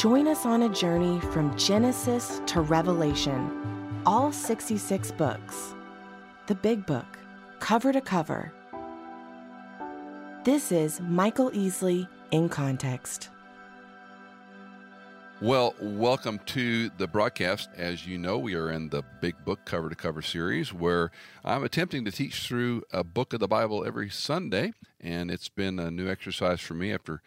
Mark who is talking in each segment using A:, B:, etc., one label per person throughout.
A: Join us on a journey from Genesis to Revelation, all 66 books. The Big Book, cover to cover. This is Michael Easley in Context.
B: Well, welcome to the broadcast. As you know, we are in the Big Book Cover to Cover series where I'm attempting to teach through a book of the Bible every Sunday. And it's been a new exercise for me after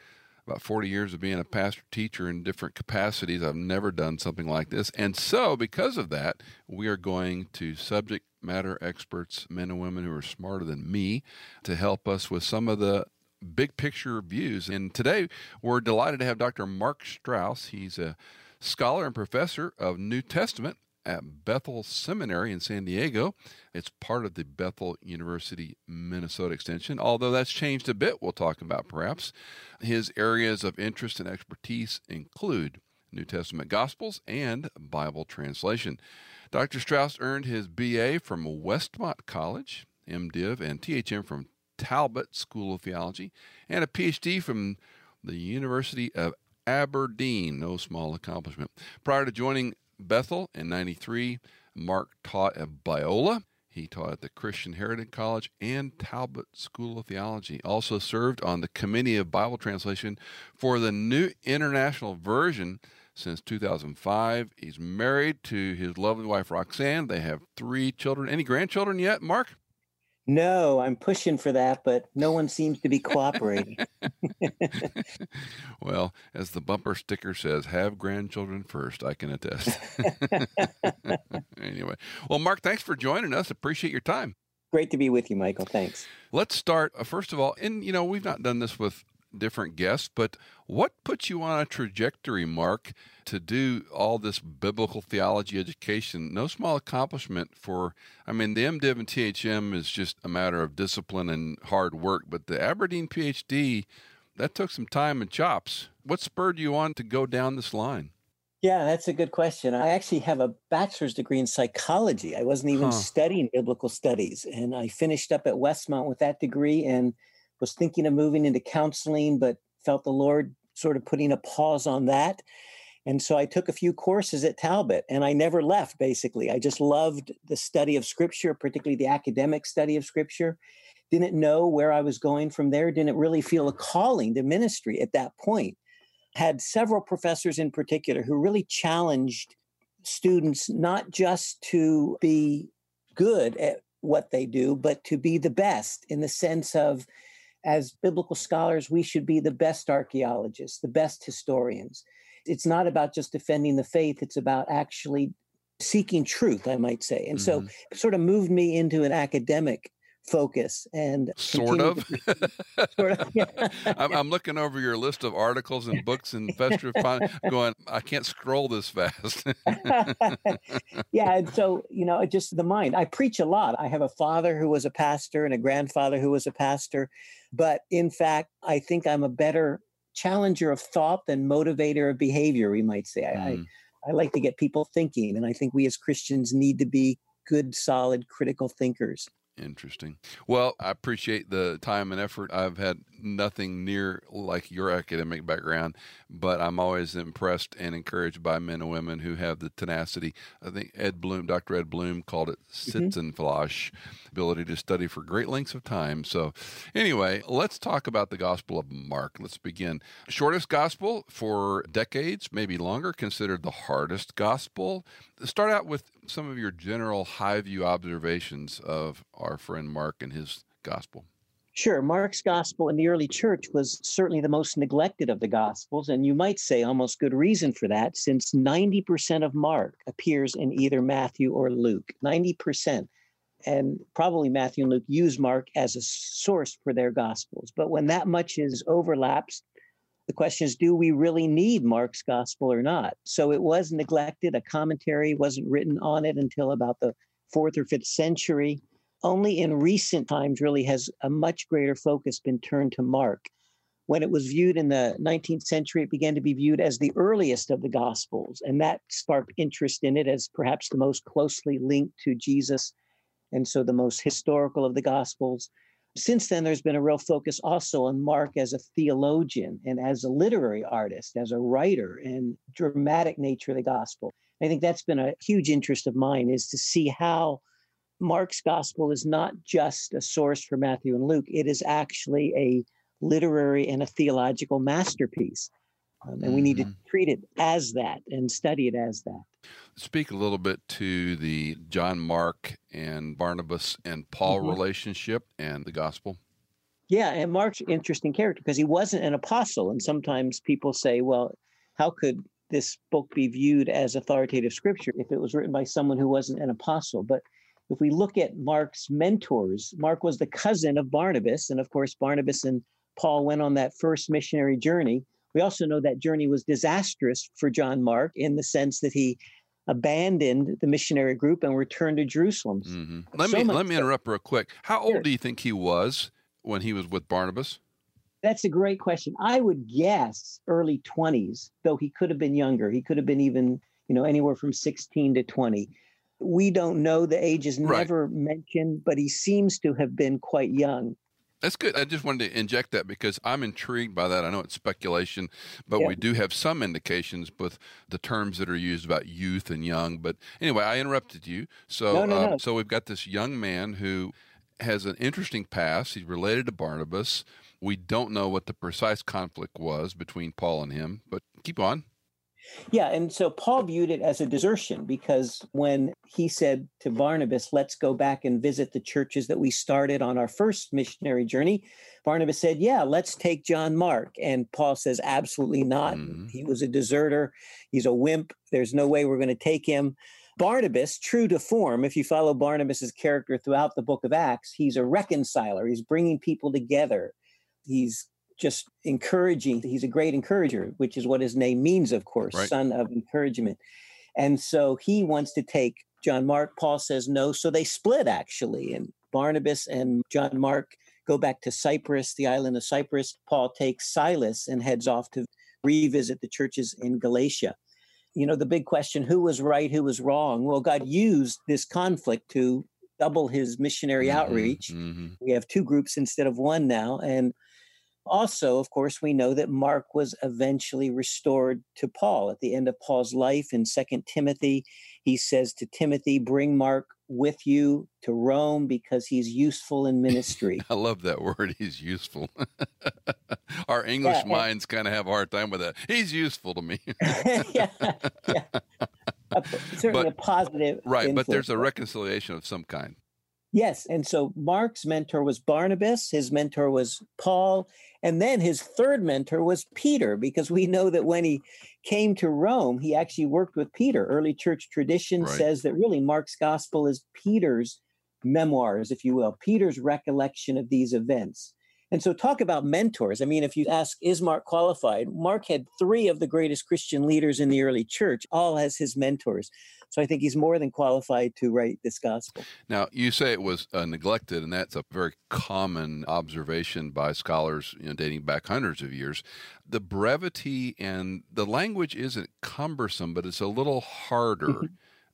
B: about 40 years of being a pastor teacher in different capacities. I've never done something like this. And so, because of that, we are going to subject matter experts, men and women who are smarter than me, to help us with some of the big picture views. And today, we're delighted to have Dr. Mark Strauss. He's a scholar and professor of New Testament at Bethel Seminary in San Diego. It's part of the Bethel University Minnesota extension, although that's changed a bit, we'll talk about perhaps. His areas of interest and expertise include New Testament Gospels and Bible translation. Dr. Strauss earned his BA from Westmont College, MDiv, and THM from Talbot School of Theology, and a PhD from the University of Aberdeen, no small accomplishment. Prior to joining Bethel in 93. Mark taught at Biola. He taught at the Christian Heritage College and Talbot School of Theology. Also served on the Committee of Bible Translation for the New International Version since 2005. He's married to his lovely wife, Roxanne. They have three children. Any grandchildren yet, Mark?
C: No, I'm pushing for that, but no one seems to be cooperating.
B: well, as the bumper sticker says, have grandchildren first. I can attest. anyway, well, Mark, thanks for joining us. Appreciate your time.
C: Great to be with you, Michael. Thanks.
B: Let's start, uh, first of all, and you know, we've not done this with different guests, but what put you on a trajectory, Mark, to do all this biblical theology education? No small accomplishment for, I mean, the MDiv and THM is just a matter of discipline and hard work, but the Aberdeen PhD, that took some time and chops. What spurred you on to go down this line?
C: Yeah, that's a good question. I actually have a bachelor's degree in psychology. I wasn't even huh. studying biblical studies. And I finished up at Westmont with that degree and was thinking of moving into counseling, but felt the Lord sort of putting a pause on that. And so I took a few courses at Talbot and I never left, basically. I just loved the study of scripture, particularly the academic study of scripture. Didn't know where I was going from there, didn't really feel a calling to ministry at that point. Had several professors in particular who really challenged students not just to be good at what they do, but to be the best in the sense of as biblical scholars, we should be the best archaeologists, the best historians. It's not about just defending the faith, it's about actually seeking truth, I might say. And mm-hmm. so it sort of moved me into an academic focus and
B: sort of? sort of yeah. I'm, I'm, looking over your list of articles and books and festival going i can't scroll this fast.
C: Yeah and so you know just the mind i preach a lot. I have a father who was a pastor and a grandfather who was a pastor but in fact i think i'm a better challenger of thought than motivator of behavior we might say. Mm. I, I like to get people thinking and i think we as christians need to be good solid critical thinkers
B: Interesting. Well, I appreciate the time and effort. I've had nothing near like your academic background, but I'm always impressed and encouraged by men and women who have the tenacity. I think Ed Bloom, Dr. Ed Bloom, called it Sitzenfleisch, mm-hmm. ability to study for great lengths of time. So, anyway, let's talk about the Gospel of Mark. Let's begin. Shortest gospel for decades, maybe longer, considered the hardest gospel. Start out with some of your general high view observations of our friend Mark and his gospel.
C: Sure. Mark's gospel in the early church was certainly the most neglected of the gospels, and you might say almost good reason for that, since 90% of Mark appears in either Matthew or Luke. 90%. And probably Matthew and Luke use Mark as a source for their gospels. But when that much is overlaps, The question is, do we really need Mark's gospel or not? So it was neglected. A commentary wasn't written on it until about the fourth or fifth century. Only in recent times, really, has a much greater focus been turned to Mark. When it was viewed in the 19th century, it began to be viewed as the earliest of the Gospels, and that sparked interest in it as perhaps the most closely linked to Jesus, and so the most historical of the Gospels. Since then, there's been a real focus also on Mark as a theologian and as a literary artist, as a writer, and dramatic nature of the gospel. I think that's been a huge interest of mine is to see how Mark's gospel is not just a source for Matthew and Luke, it is actually a literary and a theological masterpiece. Um, and we need to mm-hmm. treat it as that and study it as that.
B: Speak a little bit to the John Mark and Barnabas and Paul mm-hmm. relationship and the gospel.
C: Yeah, and Mark's interesting character because he wasn't an apostle. And sometimes people say, well, how could this book be viewed as authoritative scripture if it was written by someone who wasn't an apostle? But if we look at Mark's mentors, Mark was the cousin of Barnabas. And of course, Barnabas and Paul went on that first missionary journey. We also know that journey was disastrous for John Mark in the sense that he abandoned the missionary group and returned to Jerusalem.
B: Mm-hmm. Let so me let me interrupt real quick. How old sure. do you think he was when he was with Barnabas?
C: That's a great question. I would guess early 20s, though he could have been younger. He could have been even, you know, anywhere from 16 to 20. We don't know. The age is never right. mentioned, but he seems to have been quite young.
B: That's good. I just wanted to inject that because I'm intrigued by that. I know it's speculation, but yeah. we do have some indications with the terms that are used about youth and young. But anyway, I interrupted you. So,
C: no, no, uh, no.
B: so we've got this young man who has an interesting past. He's related to Barnabas. We don't know what the precise conflict was between Paul and him, but keep on.
C: Yeah, and so Paul viewed it as a desertion because when he said to Barnabas, let's go back and visit the churches that we started on our first missionary journey, Barnabas said, yeah, let's take John Mark. And Paul says, absolutely not. Mm-hmm. He was a deserter, he's a wimp. There's no way we're going to take him. Barnabas, true to form, if you follow Barnabas's character throughout the book of Acts, he's a reconciler. He's bringing people together. He's just encouraging. He's a great encourager, which is what his name means, of course, right. son of encouragement. And so he wants to take John Mark. Paul says no. So they split actually. And Barnabas and John Mark go back to Cyprus, the island of Cyprus. Paul takes Silas and heads off to revisit the churches in Galatia. You know, the big question who was right, who was wrong? Well, God used this conflict to double his missionary mm-hmm, outreach. Mm-hmm. We have two groups instead of one now. And also, of course, we know that Mark was eventually restored to Paul at the end of Paul's life in Second Timothy. He says to Timothy, Bring Mark with you to Rome because he's useful in ministry.
B: I love that word. He's useful. Our English yeah, minds kind of have a hard time with that. He's useful to me. yeah,
C: yeah. A, certainly but, a positive.
B: Right, influence. but there's a reconciliation of some kind.
C: Yes. And so Mark's mentor was Barnabas, his mentor was Paul, and then his third mentor was Peter, because we know that when he came to Rome, he actually worked with Peter. Early church tradition right. says that really Mark's gospel is Peter's memoirs, if you will, Peter's recollection of these events. And so, talk about mentors. I mean, if you ask, is Mark qualified? Mark had three of the greatest Christian leaders in the early church, all as his mentors. So, I think he's more than qualified to write this gospel.
B: Now, you say it was uh, neglected, and that's a very common observation by scholars you know, dating back hundreds of years. The brevity and the language isn't cumbersome, but it's a little harder.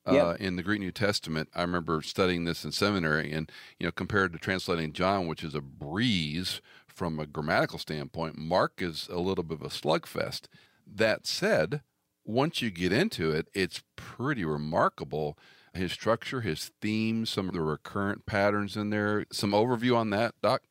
B: Uh, yep. in the Greek New Testament. I remember studying this in seminary, and you know, compared to translating John, which is a breeze from a grammatical standpoint, Mark is a little bit of a slugfest. That said, once you get into it, it's pretty remarkable. His structure, his themes, some of the recurrent patterns in there. Some overview on that, Doc.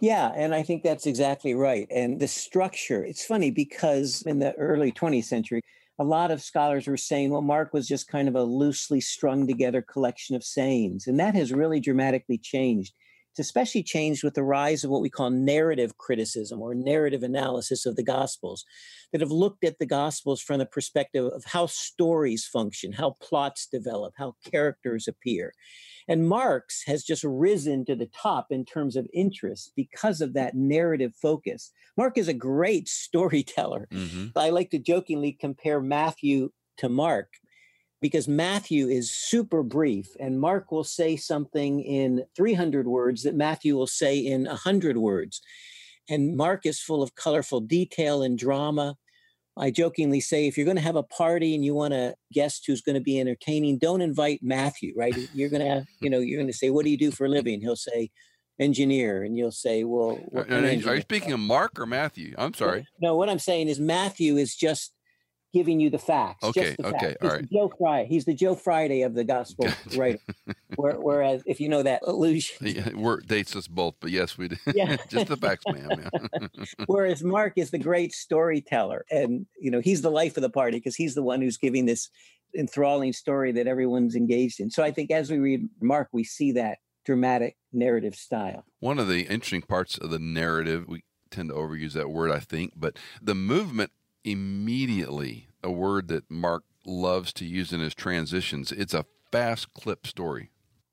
C: Yeah, and I think that's exactly right. And the structure, it's funny because in the early 20th century, a lot of scholars were saying, well, Mark was just kind of a loosely strung together collection of sayings. And that has really dramatically changed. It's especially changed with the rise of what we call narrative criticism or narrative analysis of the Gospels that have looked at the Gospels from the perspective of how stories function, how plots develop, how characters appear. And Mark's has just risen to the top in terms of interest because of that narrative focus. Mark is a great storyteller. Mm-hmm. I like to jokingly compare Matthew to Mark because Matthew is super brief and Mark will say something in 300 words that Matthew will say in 100 words. And Mark is full of colorful detail and drama. I jokingly say if you're going to have a party and you want a guest who's going to be entertaining, don't invite Matthew, right? You're going to, you know, you're going to say, "What do you do for a living?" He'll say, engineer and you'll say well
B: are, are you speaking of mark or matthew i'm sorry
C: no what i'm saying is matthew is just giving you the facts.
B: Okay,
C: the
B: okay,
C: facts.
B: all right.
C: Joe Friday. He's the Joe Friday of the gospel writer. Whereas, if you know that illusion,
B: yeah, word dates us both, but yes, we do. Yeah, just the facts, ma'am.
C: Yeah. Whereas Mark is the great storyteller, and you know he's the life of the party because he's the one who's giving this enthralling story that everyone's engaged in. So I think as we read Mark, we see that dramatic narrative style.
B: One of the interesting parts of the narrative, we tend to overuse that word, I think, but the movement immediately a word that Mark loves to use in his transitions. It's a fast clip story.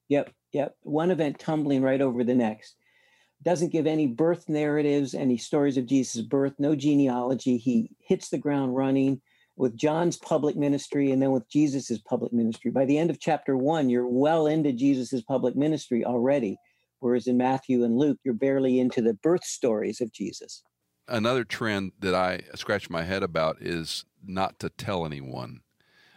C: Yep, yep. One event tumbling right over the next. Doesn't give any birth narratives, any stories of Jesus' birth, no genealogy. He hits the ground running with John's public ministry and then with Jesus's public ministry. By the end of chapter one, you're well into Jesus's public ministry already. Whereas in Matthew and Luke, you're barely into the birth stories of Jesus
B: another trend that I scratch my head about is not to tell anyone.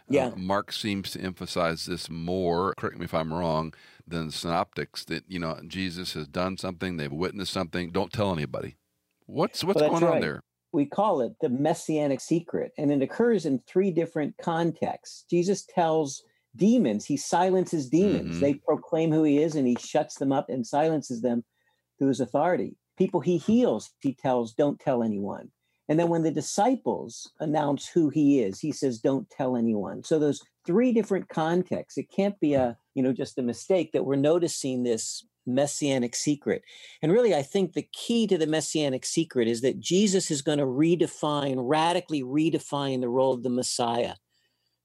C: Uh, yeah.
B: Uh, Mark seems to emphasize this more, correct me if I'm wrong, than the synoptics that, you know, Jesus has done something, they've witnessed something, don't tell anybody. What's what's well, going right. on there?
C: We call it the messianic secret, and it occurs in three different contexts. Jesus tells demons, he silences demons. Mm-hmm. They proclaim who he is and he shuts them up and silences them through his authority. People he heals, he tells, don't tell anyone. And then when the disciples announce who he is, he says, don't tell anyone. So those three different contexts. It can't be a, you know, just a mistake that we're noticing this messianic secret. And really, I think the key to the messianic secret is that Jesus is going to redefine, radically redefine the role of the Messiah.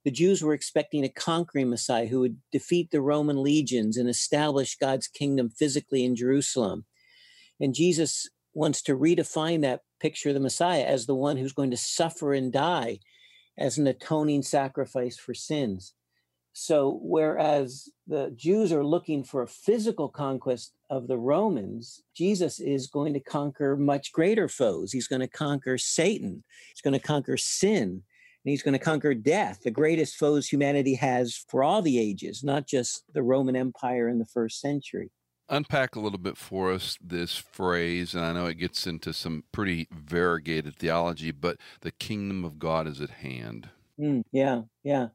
C: The Jews were expecting a conquering Messiah who would defeat the Roman legions and establish God's kingdom physically in Jerusalem. And Jesus wants to redefine that picture of the Messiah as the one who's going to suffer and die as an atoning sacrifice for sins. So, whereas the Jews are looking for a physical conquest of the Romans, Jesus is going to conquer much greater foes. He's going to conquer Satan, he's going to conquer sin, and he's going to conquer death, the greatest foes humanity has for all the ages, not just the Roman Empire in the first century
B: unpack a little bit for us this phrase, and I know it gets into some pretty variegated theology, but the kingdom of God is at hand.
C: Mm, yeah, yeah.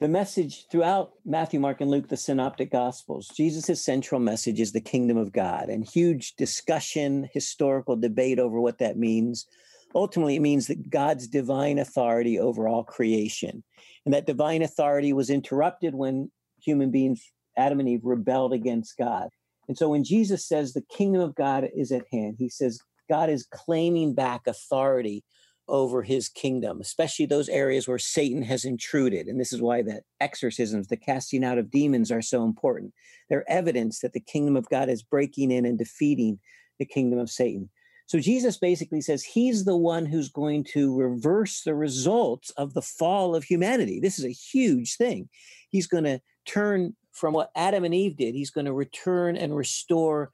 C: The message throughout Matthew, Mark, and Luke, the synoptic gospels, Jesus' central message is the kingdom of God, and huge discussion, historical debate over what that means. Ultimately, it means that God's divine authority over all creation. And that divine authority was interrupted when human beings Adam and Eve rebelled against God. And so when Jesus says the kingdom of God is at hand, he says God is claiming back authority over his kingdom, especially those areas where Satan has intruded. And this is why the exorcisms, the casting out of demons are so important. They're evidence that the kingdom of God is breaking in and defeating the kingdom of Satan. So Jesus basically says he's the one who's going to reverse the results of the fall of humanity. This is a huge thing. He's going to turn from what Adam and Eve did. He's going to return and restore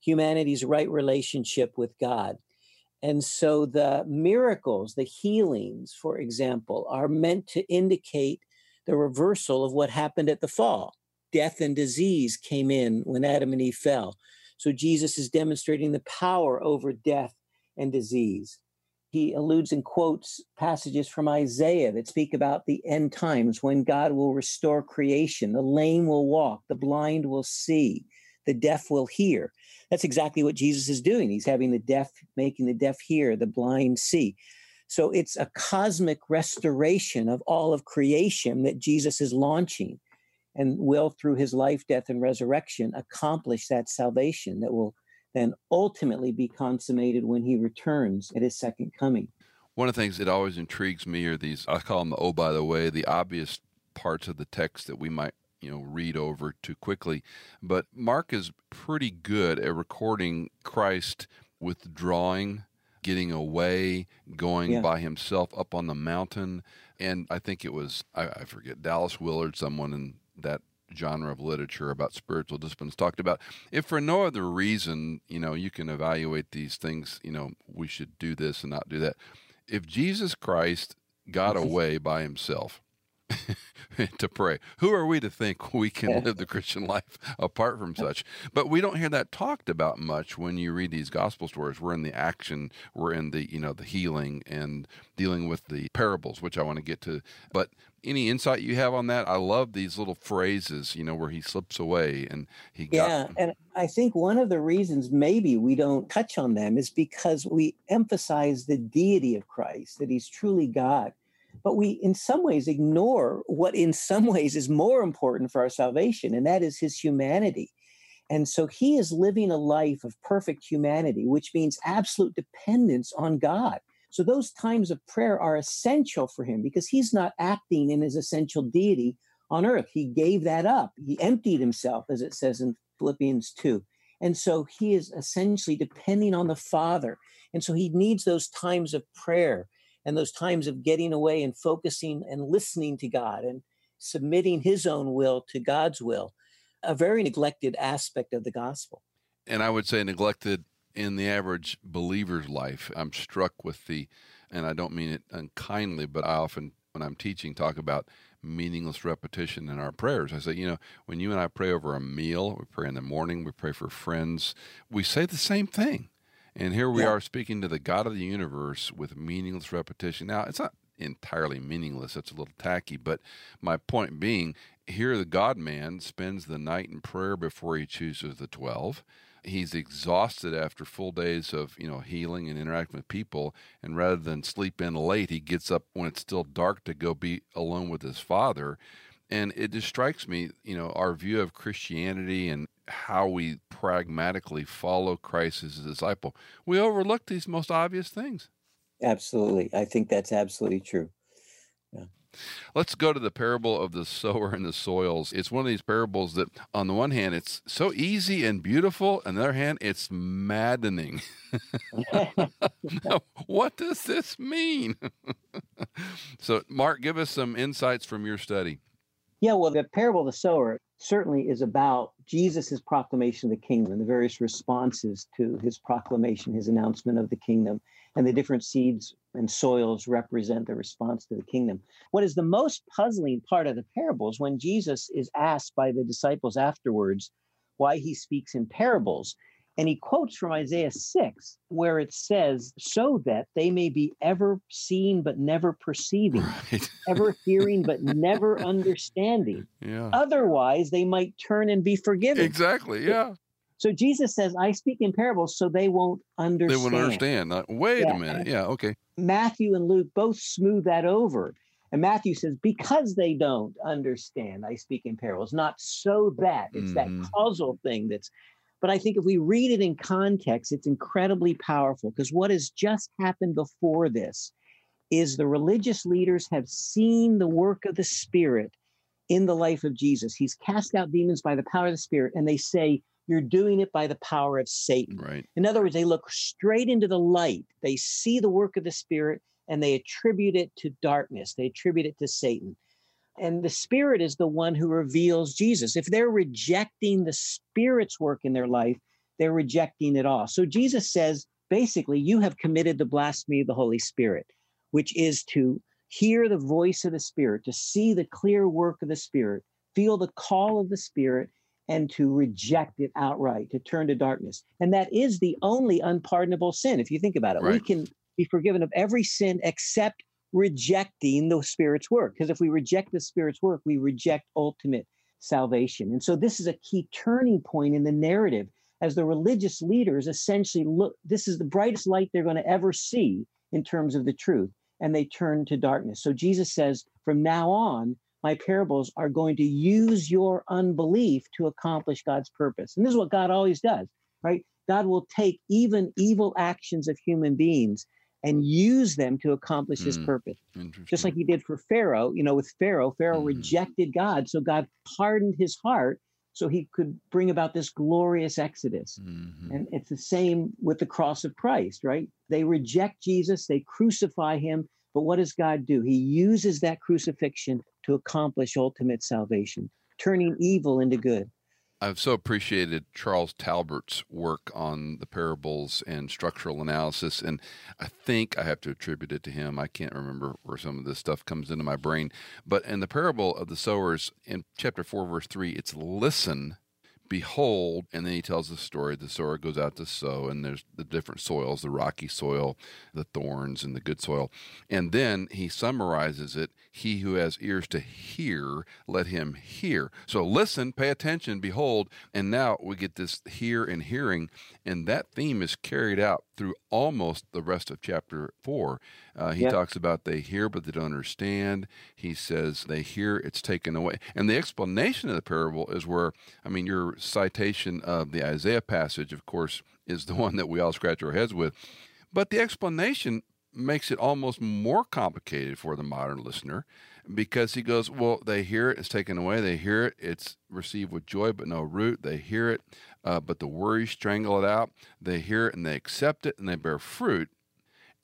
C: humanity's right relationship with God. And so the miracles, the healings, for example, are meant to indicate the reversal of what happened at the fall. Death and disease came in when Adam and Eve fell. So Jesus is demonstrating the power over death and disease he alludes and quotes passages from Isaiah that speak about the end times when God will restore creation. The lame will walk, the blind will see, the deaf will hear. That's exactly what Jesus is doing. He's having the deaf, making the deaf hear, the blind see. So it's a cosmic restoration of all of creation that Jesus is launching. and will, through his life, death, and resurrection, accomplish that salvation that will then ultimately be consummated when he returns at his second coming.
B: One of the things that always intrigues me are these, I call them the oh, by the way, the obvious parts of the text that we might you know read over too quickly but mark is pretty good at recording christ withdrawing getting away going yeah. by himself up on the mountain and i think it was I, I forget dallas willard someone in that genre of literature about spiritual disciplines talked about if for no other reason you know you can evaluate these things you know we should do this and not do that if jesus christ got mm-hmm. away by himself to pray. Who are we to think we can live the Christian life apart from such? But we don't hear that talked about much when you read these gospel stories. We're in the action, we're in the, you know, the healing and dealing with the parables, which I want to get to. But any insight you have on that? I love these little phrases, you know, where he slips away and he.
C: Yeah, and I think one of the reasons maybe we don't touch on them is because we emphasize the deity of Christ, that he's truly God but we in some ways ignore what in some ways is more important for our salvation and that is his humanity and so he is living a life of perfect humanity which means absolute dependence on god so those times of prayer are essential for him because he's not acting in his essential deity on earth. He gave that up. He emptied himself as it says in philippians 2 and so he is essentially depending on the father. And so he needs those times of prayer and those times of getting away and focusing and listening to God and submitting his own will to God's will, a very neglected aspect of the gospel.
B: And I would say neglected in the average believer's life. I'm struck with the, and I don't mean it unkindly, but I often, when I'm teaching, talk about meaningless repetition in our prayers. I say, you know, when you and I pray over a meal, we pray in the morning, we pray for friends, we say the same thing. And here we yeah. are speaking to the God of the universe with meaningless repetition. Now, it's not entirely meaningless, it's a little tacky, but my point being, here the God man spends the night in prayer before he chooses the 12 he's exhausted after full days of you know healing and interacting with people and rather than sleep in late he gets up when it's still dark to go be alone with his father and it just strikes me you know our view of christianity and how we pragmatically follow Christ as a disciple. We overlook these most obvious things.
C: Absolutely. I think that's absolutely true.
B: Let's go to the parable of the sower and the soils. It's one of these parables that, on the one hand, it's so easy and beautiful. On the other hand, it's maddening. now, what does this mean? so, Mark, give us some insights from your study.
C: Yeah, well, the parable of the sower certainly is about Jesus' proclamation of the kingdom the various responses to his proclamation, his announcement of the kingdom, and the different seeds and soils represent the response to the kingdom. What is the most puzzling part of the parable is when Jesus is asked by the disciples afterwards why he speaks in parables. And he quotes from Isaiah 6, where it says, So that they may be ever seeing but never perceiving, right. ever hearing but never understanding. Yeah. Otherwise, they might turn and be forgiven.
B: Exactly. Yeah.
C: So Jesus says, I speak in parables so they won't understand.
B: They won't understand. Uh, wait yeah. a minute. Yeah. Okay.
C: Matthew and Luke both smooth that over. And Matthew says, because they don't understand, I speak in parables, not so that. It's mm-hmm. that causal thing that's but I think if we read it in context, it's incredibly powerful because what has just happened before this is the religious leaders have seen the work of the Spirit in the life of Jesus. He's cast out demons by the power of the Spirit, and they say, You're doing it by the power of Satan.
B: Right.
C: In other words, they look straight into the light, they see the work of the Spirit, and they attribute it to darkness, they attribute it to Satan. And the Spirit is the one who reveals Jesus. If they're rejecting the Spirit's work in their life, they're rejecting it all. So Jesus says, basically, you have committed the blasphemy of the Holy Spirit, which is to hear the voice of the Spirit, to see the clear work of the Spirit, feel the call of the Spirit, and to reject it outright, to turn to darkness. And that is the only unpardonable sin. If you think about it, right. we can be forgiven of every sin except rejecting the Spirit's work. Because if we reject the Spirit's work, we reject ultimate salvation. And so this is a key turning point in the narrative as the religious leaders essentially look, this is the brightest light they're going to ever see in terms of the truth, and they turn to darkness. So Jesus says, from now on, my parables are going to use your unbelief to accomplish God's purpose. And this is what God always does, right? God will take even evil actions of human beings and use them to accomplish his mm, purpose. Just like he did for Pharaoh, you know, with Pharaoh, Pharaoh mm. rejected God. So God hardened his heart so he could bring about this glorious exodus. Mm-hmm. And it's the same with the cross of Christ, right? They reject Jesus, they crucify him. But what does God do? He uses that crucifixion to accomplish ultimate salvation, turning evil into good.
B: I've so appreciated Charles Talbert's work on the parables and structural analysis, and I think I have to attribute it to him. I can't remember where some of this stuff comes into my brain, but in the parable of the sowers in chapter 4, verse 3, it's listen behold, and then he tells the story. The sower goes out to sow, and there's the different soils the rocky soil, the thorns, and the good soil. And then he summarizes it He who has ears to hear, let him hear. So listen, pay attention, behold. And now we get this hear and hearing, and that theme is carried out through almost the rest of chapter four. Uh, he yep. talks about they hear, but they don't understand. He says they hear, it's taken away. And the explanation of the parable is where, I mean, your citation of the Isaiah passage, of course, is the one that we all scratch our heads with. But the explanation makes it almost more complicated for the modern listener because he goes, Well, they hear it, it's taken away. They hear it, it's received with joy, but no root. They hear it, uh, but the worries strangle it out. They hear it and they accept it and they bear fruit.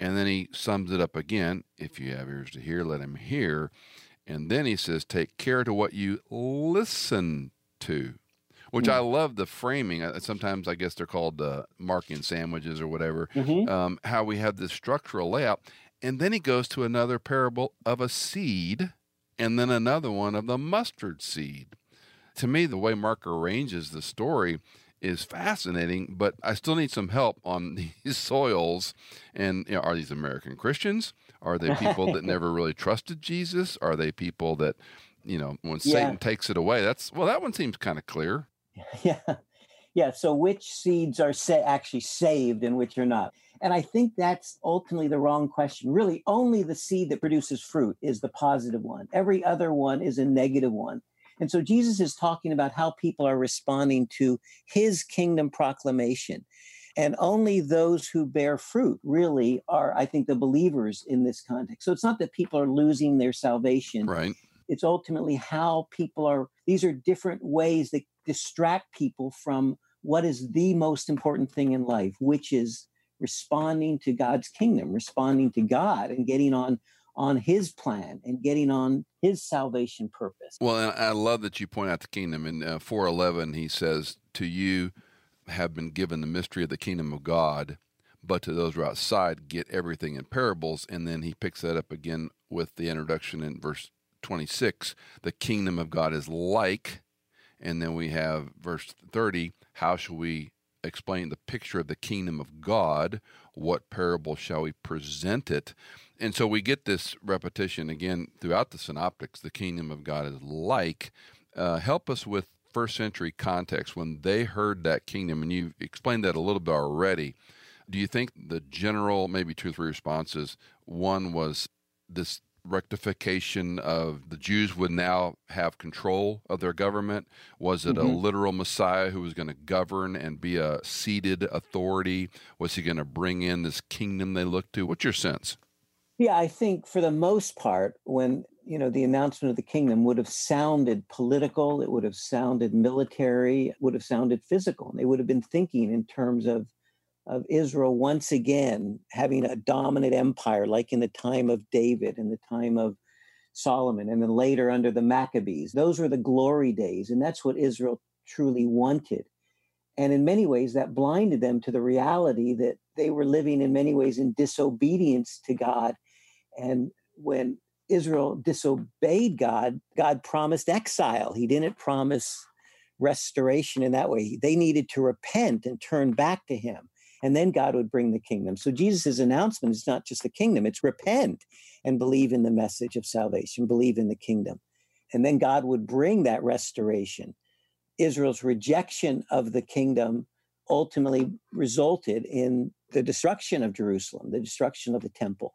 B: And then he sums it up again if you have ears to hear, let him hear. And then he says, Take care to what you listen to which mm. I love the framing. Uh, sometimes I guess they're called uh, Markan sandwiches or whatever. Mm-hmm. Um, how we have this structural layout, and then he goes to another parable of a seed, and then another one of the mustard seed. To me, the way Mark arranges the story is fascinating, but I still need some help on these soils. And you know, are these American Christians? Are they people that never really trusted Jesus? Are they people that, you know, when yeah. Satan takes it away? That's well, that one seems kind of clear.
C: Yeah, yeah. So which seeds are sa- actually saved and which are not? And I think that's ultimately the wrong question. Really, only the seed that produces fruit is the positive one. Every other one is a negative one. And so Jesus is talking about how people are responding to his kingdom proclamation. And only those who bear fruit really are, I think, the believers in this context. So it's not that people are losing their salvation.
B: Right.
C: It's ultimately how people are, these are different ways that distract people from what is the most important thing in life, which is responding to God's kingdom, responding to God and getting on on his plan and getting on his salvation purpose.
B: Well, I love that you point out the kingdom. In uh, 411, he says, To you have been given the mystery of the kingdom of God, but to those who are outside, get everything in parables. And then he picks that up again with the introduction in verse 26 the kingdom of God is like. And then we have verse 30 how shall we explain the picture of the kingdom of God? What parable shall we present it? And so we get this repetition again throughout the synoptics. The kingdom of God is like. Uh, help us with first century context when they heard that kingdom, and you explained that a little bit already. Do you think the general, maybe two or three responses? One was this rectification of the Jews would now have control of their government? Was it mm-hmm. a literal Messiah who was going to govern and be a seated authority? Was he going to bring in this kingdom they looked to? What's your sense?
C: Yeah, I think for the most part, when you know the announcement of the kingdom would have sounded political, it would have sounded military, it would have sounded physical. and They would have been thinking in terms of of Israel once again having a dominant empire, like in the time of David and the time of Solomon, and then later under the Maccabees. Those were the glory days, and that's what Israel truly wanted. And in many ways, that blinded them to the reality that they were living in many ways in disobedience to God and when Israel disobeyed God, God promised exile. He didn't promise restoration in that way. They needed to repent and turn back to Him. And then God would bring the kingdom. So Jesus' announcement is not just the kingdom, it's repent and believe in the message of salvation, believe in the kingdom. And then God would bring that restoration. Israel's rejection of the kingdom ultimately resulted in the destruction of Jerusalem, the destruction of the temple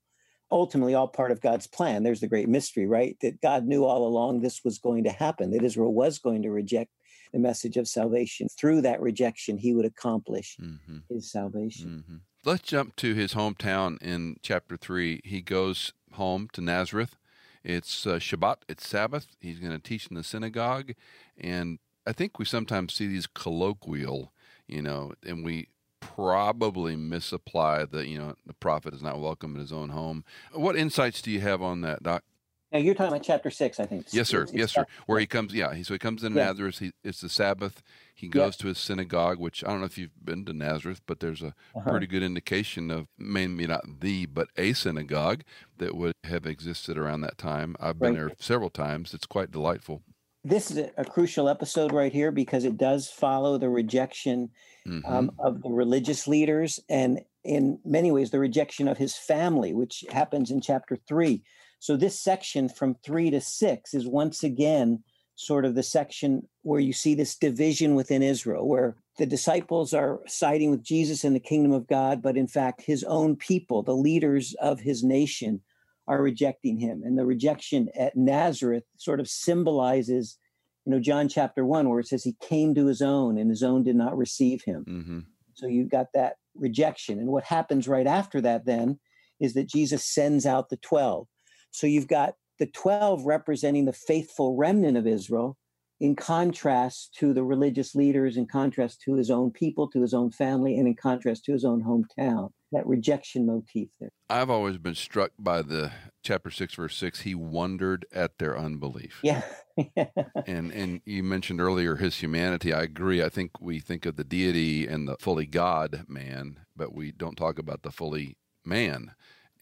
C: ultimately all part of God's plan. There's the great mystery, right? That God knew all along this was going to happen, that Israel was going to reject the message of salvation. Through that rejection, he would accomplish mm-hmm. his salvation.
B: Mm-hmm. Let's jump to his hometown in chapter 3. He goes home to Nazareth. It's uh, Shabbat, it's Sabbath. He's going to teach in the synagogue. And I think we sometimes see these colloquial, you know, and we probably misapply the, you know, the prophet is not welcome in his own home. What insights do you have on that, Doc?
C: Now you're talking about chapter six, I think.
B: Yes, sir. It's, yes, sir. Where he comes, yeah. He, so he comes in yeah. Nazareth. He, it's the Sabbath. He goes to his synagogue, which I don't know if you've been to Nazareth, but there's a uh-huh. pretty good indication of maybe not the, but a synagogue that would have existed around that time. I've been right. there several times. It's quite delightful.
C: This is a crucial episode right here because it does follow the rejection mm-hmm. um, of the religious leaders and, in many ways, the rejection of his family, which happens in chapter three. So, this section from three to six is once again sort of the section where you see this division within Israel, where the disciples are siding with Jesus in the kingdom of God, but in fact, his own people, the leaders of his nation, are rejecting him. And the rejection at Nazareth sort of symbolizes, you know, John chapter one, where it says he came to his own and his own did not receive him. Mm-hmm. So you've got that rejection. And what happens right after that then is that Jesus sends out the 12. So you've got the 12 representing the faithful remnant of Israel, in contrast to the religious leaders, in contrast to his own people, to his own family, and in contrast to his own hometown. That rejection motif there.
B: I've always been struck by the chapter 6, verse 6. He wondered at their unbelief.
C: Yeah.
B: and and you mentioned earlier his humanity. I agree. I think we think of the deity and the fully God man, but we don't talk about the fully man.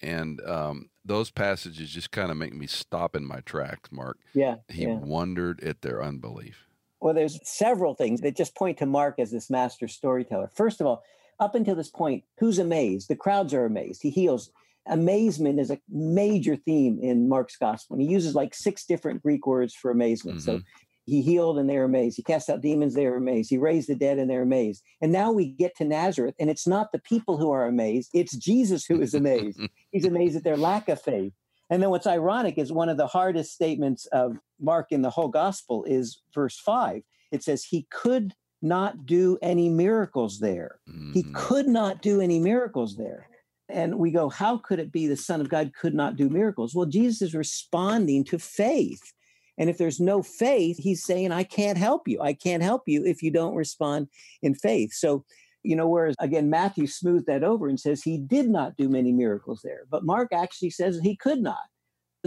B: And um, those passages just kind of make me stop in my tracks, Mark.
C: Yeah.
B: He
C: yeah.
B: wondered at their unbelief.
C: Well, there's several things that just point to Mark as this master storyteller. First of all, up until this point, who's amazed? The crowds are amazed. He heals. Amazement is a major theme in Mark's gospel. And he uses like six different Greek words for amazement. Mm-hmm. So he healed and they're amazed. He cast out demons, they're amazed. He raised the dead and they're amazed. And now we get to Nazareth, and it's not the people who are amazed, it's Jesus who is amazed. He's amazed at their lack of faith. And then what's ironic is one of the hardest statements of Mark in the whole gospel is verse five. It says, He could not do any miracles there. Mm-hmm. He could not do any miracles there. And we go, How could it be the Son of God could not do miracles? Well, Jesus is responding to faith. And if there's no faith, he's saying, I can't help you. I can't help you if you don't respond in faith. So, you know, whereas again, Matthew smoothed that over and says he did not do many miracles there, but Mark actually says he could not.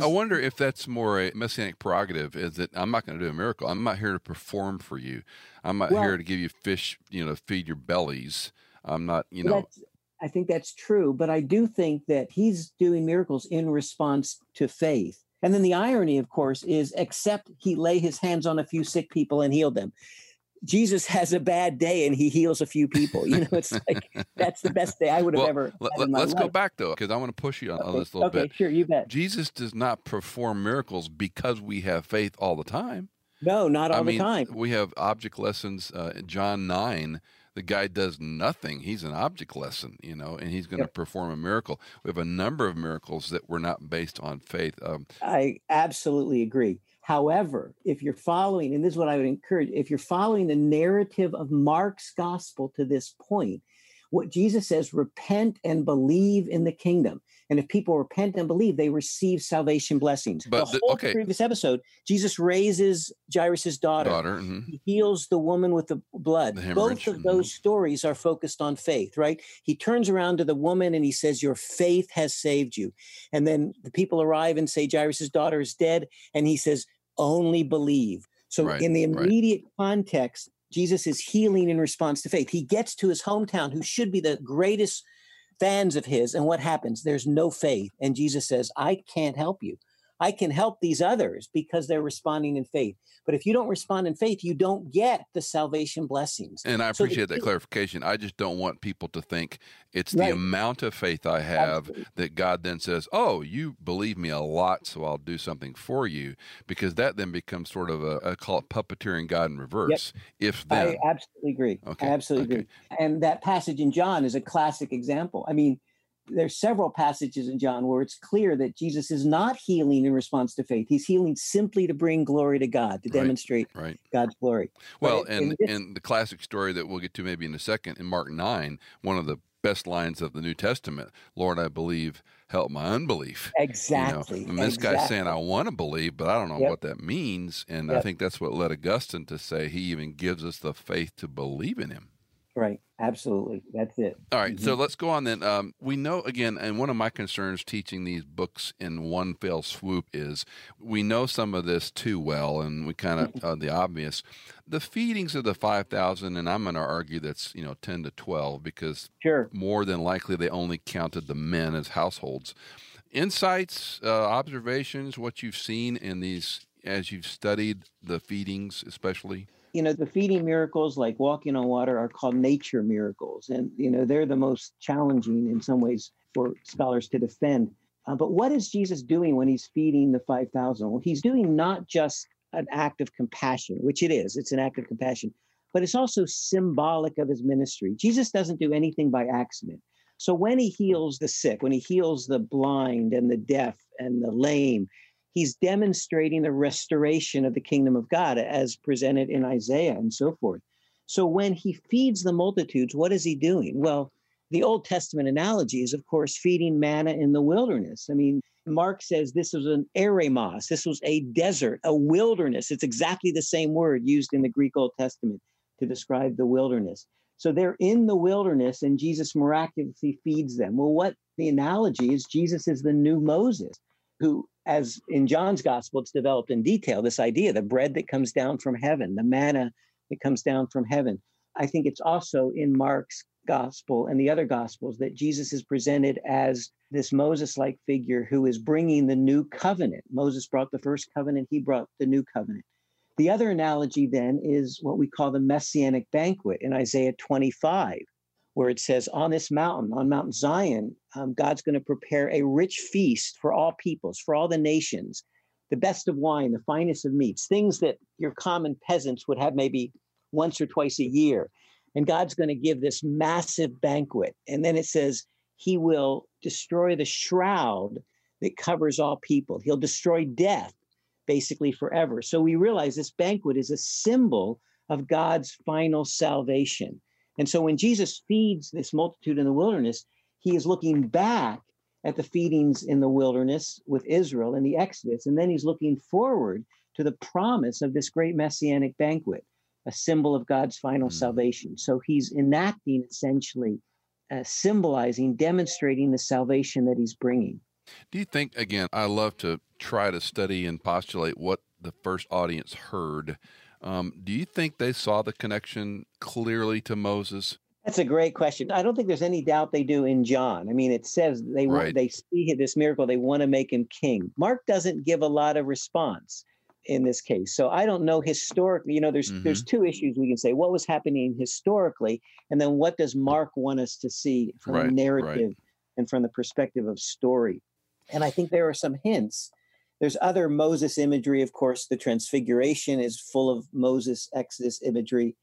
B: I wonder if that's more a messianic prerogative is that I'm not going to do a miracle. I'm not here to perform for you. I'm not well, here to give you fish, you know, feed your bellies. I'm not, you know.
C: I think that's true, but I do think that he's doing miracles in response to faith. And then the irony, of course, is except he lay his hands on a few sick people and healed them. Jesus has a bad day and he heals a few people. You know, it's like that's the best day I would have well, ever.
B: Let, us go back though, because I want to push you on,
C: okay.
B: on this a little bit.
C: okay,
B: bit.
C: Sure, you bet.
B: Jesus does not perform miracles because we have faith all the time.
C: No, not all
B: I
C: the
B: mean,
C: time.
B: We have object lessons. Uh, John nine the guy does nothing. He's an object lesson, you know, and he's going to yep. perform a miracle. We have a number of miracles that were not based on faith. Um,
C: I absolutely agree. However, if you're following, and this is what I would encourage, if you're following the narrative of Mark's gospel to this point, what Jesus says, repent and believe in the kingdom. And if people repent and believe, they receive salvation blessings.
B: But
C: the
B: whole okay.
C: previous episode, Jesus raises Jairus's daughter.
B: daughter mm-hmm.
C: He heals the woman with the blood.
B: The
C: Both of those mm-hmm. stories are focused on faith, right? He turns around to the woman and he says, Your faith has saved you. And then the people arrive and say, Jairus's daughter is dead. And he says, Only believe. So, right, in the immediate right. context, Jesus is healing in response to faith. He gets to his hometown, who should be the greatest fans of his. And what happens? There's no faith. And Jesus says, I can't help you. I can help these others because they're responding in faith. But if you don't respond in faith, you don't get the salvation blessings.
B: And I appreciate so that clarification. I just don't want people to think it's right. the amount of faith I have Absolutely. that God then says, Oh, you believe me a lot, so I'll do something for you. Because that then becomes sort of a, I call it puppeteering God in reverse. Yep. If then.
C: I absolutely agree. Okay. I absolutely okay. agree. And that passage in John is a classic example. I mean, there's several passages in John where it's clear that Jesus is not healing in response to faith. He's healing simply to bring glory to God, to demonstrate
B: right, right.
C: God's glory.
B: Well, but and, this, and the classic story that we'll get to maybe in a second in Mark 9, one of the best lines of the New Testament Lord, I believe, help my unbelief.
C: Exactly.
B: You know? And this
C: exactly.
B: guy's saying, I want to believe, but I don't know yep. what that means. And yep. I think that's what led Augustine to say he even gives us the faith to believe in him.
C: Right. Absolutely. That's it.
B: All right, mm-hmm. So let's go on then. Um, we know, again, and one of my concerns teaching these books in one fell swoop is we know some of this too well, and we kind of, uh, the obvious. The feedings of the 5,000, and I'm going to argue that's, you know, 10 to 12 because
C: sure.
B: more than likely they only counted the men as households. Insights, uh, observations, what you've seen in these as you've studied the feedings, especially?
C: You know the feeding miracles like walking on water are called nature miracles and you know they're the most challenging in some ways for scholars to defend. Uh, but what is jesus doing when he's feeding the 5000 well he's doing not just an act of compassion which it is it's an act of compassion but it's also symbolic of his ministry. Jesus doesn't do anything by accident. So when he heals the sick when he heals the blind and the deaf and the lame he's demonstrating the restoration of the kingdom of God as presented in Isaiah and so forth. So when he feeds the multitudes, what is he doing? Well, the Old Testament analogy is, of course, feeding manna in the wilderness. I mean, Mark says this was an eremos, this was a desert, a wilderness. It's exactly the same word used in the Greek Old Testament to describe the wilderness. So they're in the wilderness and Jesus miraculously feeds them. Well, what the analogy is, Jesus is the new Moses who as in John's gospel, it's developed in detail this idea the bread that comes down from heaven, the manna that comes down from heaven. I think it's also in Mark's gospel and the other gospels that Jesus is presented as this Moses like figure who is bringing the new covenant. Moses brought the first covenant, he brought the new covenant. The other analogy then is what we call the messianic banquet in Isaiah 25 where it says, On this mountain, on Mount Zion, um, God's going to prepare a rich feast for all peoples, for all the nations, the best of wine, the finest of meats, things that your common peasants would have maybe once or twice a year. And God's going to give this massive banquet. And then it says, He will destroy the shroud that covers all people, He'll destroy death basically forever. So we realize this banquet is a symbol of God's final salvation. And so when Jesus feeds this multitude in the wilderness, he is looking back at the feedings in the wilderness with Israel in the Exodus. And then he's looking forward to the promise of this great messianic banquet, a symbol of God's final mm. salvation. So he's enacting essentially, uh, symbolizing, demonstrating the salvation that he's bringing.
B: Do you think, again, I love to try to study and postulate what the first audience heard um, do you think they saw the connection clearly to Moses?
C: That's a great question. I don't think there's any doubt they do in John. I mean, it says they right. want, they see this miracle, they want to make him king. Mark doesn't give a lot of response in this case. So I don't know historically, you know, there's mm-hmm. there's two issues we can say. What was happening historically, and then what does Mark want us to see from right, narrative right. and from the perspective of story? And I think there are some hints there's other Moses imagery, of course. The Transfiguration is full of Moses Exodus imagery.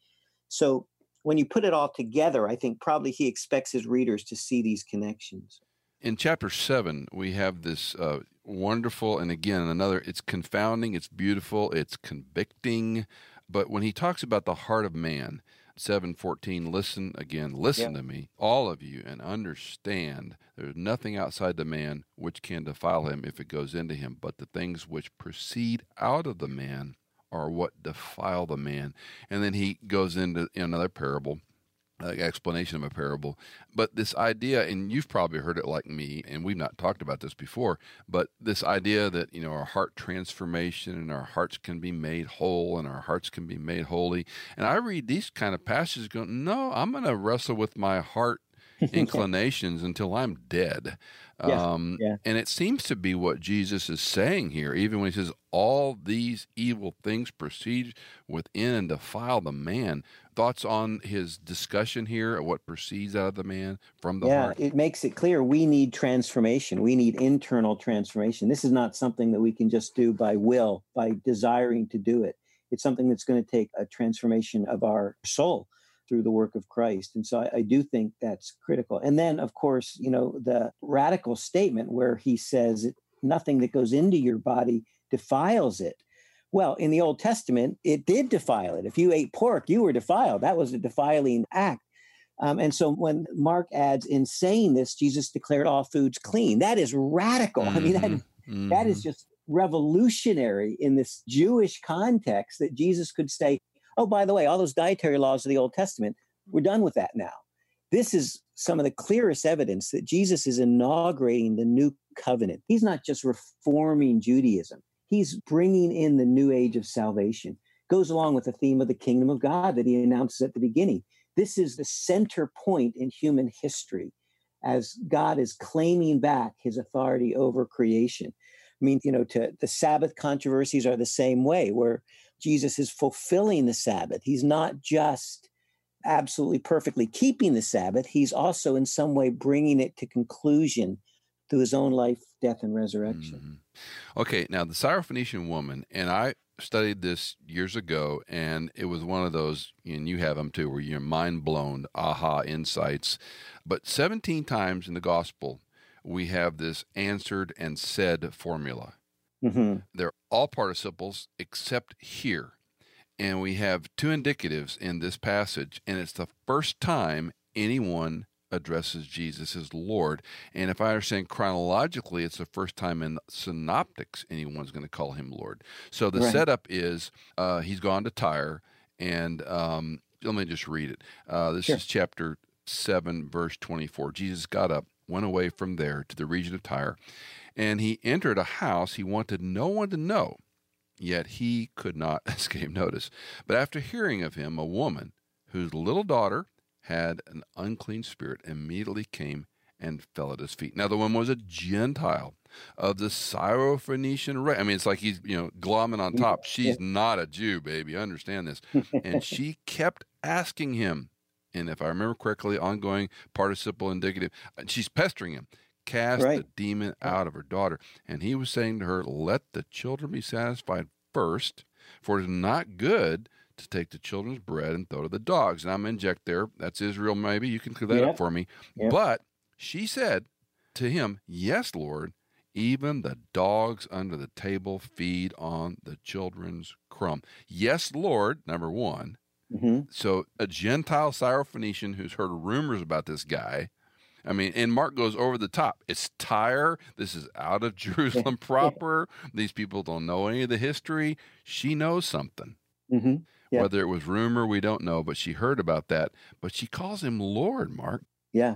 C: So when you put it all together, I think probably he expects his readers to see these connections.
B: In chapter seven, we have this uh, wonderful, and again, another, it's confounding, it's beautiful, it's convicting. But when he talks about the heart of man, 7:14 listen again listen to me all of you and understand there's nothing outside the man which can defile him if it goes into him but the things which proceed out of the man are what defile the man. And then he goes into another parable uh, explanation of a parable. But this idea, and you've probably heard it like me, and we've not talked about this before, but this idea that, you know, our heart transformation and our hearts can be made whole and our hearts can be made holy. And I read these kind of passages going, no, I'm going to wrestle with my heart inclinations until I'm dead.
C: Yeah, um, yeah.
B: And it seems to be what Jesus is saying here, even when he says, All these evil things proceed within and defile the man. Thoughts on his discussion here of what proceeds out of the man from the
C: yeah,
B: heart?
C: it makes it clear we need transformation. We need internal transformation. This is not something that we can just do by will, by desiring to do it. It's something that's going to take a transformation of our soul through the work of Christ. And so I, I, do think that's critical. And then, of course, you know, the radical statement where he says nothing that goes into your body defiles it. Well, in the Old Testament, it did defile it. If you ate pork, you were defiled. That was a defiling act. Um, and so when Mark adds, in saying this, Jesus declared all foods clean. That is radical. Mm-hmm. I mean, that, mm-hmm. that is mm-hmm. just revolutionary in this Jewish context that Jesus could say, oh, by the way, all those dietary laws of the Old Testament, we're done with that now. This is some of the clearest evidence that Jesus is inaugurating the new covenant. He's not just reforming Judaism, he's bringing in the new age of salvation. Goes along with the theme of the kingdom of God that he announces at the beginning. This is the center point in human history as God is claiming back his authority over creation. I mean, you know, to the Sabbath controversies are the same way, where Jesus is fulfilling the Sabbath. He's not just absolutely perfectly keeping the Sabbath, he's also in some way bringing it to conclusion through his own life, death, and resurrection.
B: Mm-hmm. Okay, now the Syrophoenician woman, and I studied this years ago, and it was one of those, and you have them too, where you're mind blown, aha insights. But 17 times in the gospel, we have this answered and said formula. Mm-hmm. They're all participles except here. And we have two indicatives in this passage, and it's the first time anyone addresses Jesus as Lord. And if I understand chronologically, it's the first time in synoptics anyone's going to call him Lord. So the right. setup is uh, he's gone to Tyre, and um, let me just read it. Uh, this sure. is chapter 7, verse 24. Jesus got up, went away from there to the region of Tyre, and he entered a house he wanted no one to know, yet he could not escape notice. But after hearing of him, a woman whose little daughter had an unclean spirit immediately came and fell at his feet. Now, the woman was a Gentile of the Syrophoenician race. I mean, it's like he's, you know, glomming on top. She's not a Jew, baby. Understand this. and she kept asking him, and if I remember correctly, ongoing participle indicative, she's pestering him, cast right. the demon out of her daughter. And he was saying to her, Let the children be satisfied first, for it is not good to take the children's bread and throw to the dogs. And I'm inject there. That's Israel, maybe. You can clear that yep. up for me. Yep. But she said to him, Yes, Lord, even the dogs under the table feed on the children's crumb. Yes, Lord, number one. Mm-hmm. So a Gentile Syrophoenician who's heard rumors about this guy. I mean, and Mark goes over the top. It's Tyre. This is out of Jerusalem proper. These people don't know any of the history. She knows something. Mm-hmm. Yeah. Whether it was rumor, we don't know, but she heard about that. But she calls him Lord, Mark.
C: Yeah.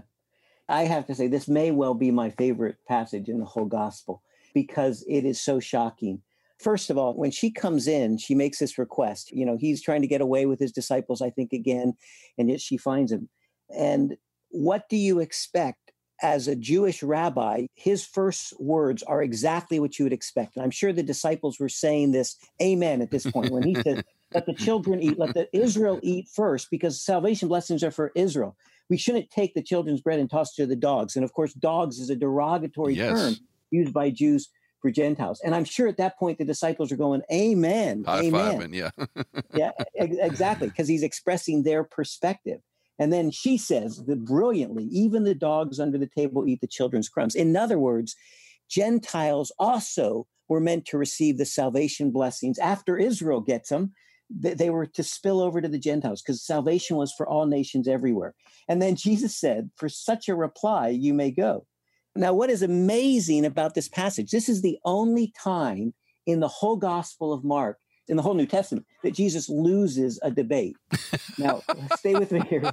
C: I have to say, this may well be my favorite passage in the whole gospel because it is so shocking. First of all, when she comes in, she makes this request. You know, he's trying to get away with his disciples, I think, again, and yet she finds him. And what do you expect as a Jewish rabbi? His first words are exactly what you would expect. And I'm sure the disciples were saying this, amen, at this point, when he says, let the children eat, let the Israel eat first, because salvation blessings are for Israel. We shouldn't take the children's bread and toss it to the dogs. And of course, dogs is a derogatory yes. term used by Jews for Gentiles. And I'm sure at that point the disciples are going, Amen.
B: High
C: amen.
B: yeah.
C: yeah, exactly. Because he's expressing their perspective. And then she says that brilliantly, even the dogs under the table eat the children's crumbs. In other words, Gentiles also were meant to receive the salvation blessings after Israel gets them they were to spill over to the Gentiles because salvation was for all nations everywhere. And then Jesus said, For such a reply, you may go. Now, what is amazing about this passage, this is the only time in the whole Gospel of Mark, in the whole New Testament, that Jesus loses a debate. Now, stay with me here.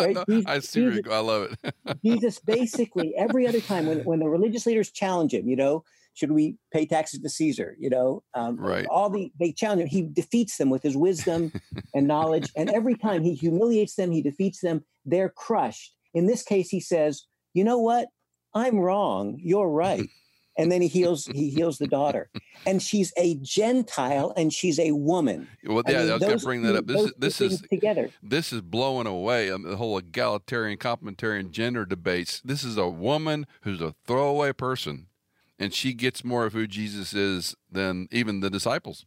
B: Right? Jesus, I see Jesus, I love
C: it. Jesus basically, every other time when, when the religious leaders challenge him, you know, should we pay taxes to Caesar? You know, um,
B: right.
C: all the they challenge him. He defeats them with his wisdom and knowledge, and every time he humiliates them, he defeats them. They're crushed. In this case, he says, "You know what? I'm wrong. You're right." and then he heals he heals the daughter and she's a gentile and she's a woman
B: well yeah I, mean, I was going to bring that up this is this is together this is blowing away um, the whole egalitarian complementarian gender debates this is a woman who's a throwaway person and she gets more of who Jesus is than even the disciples.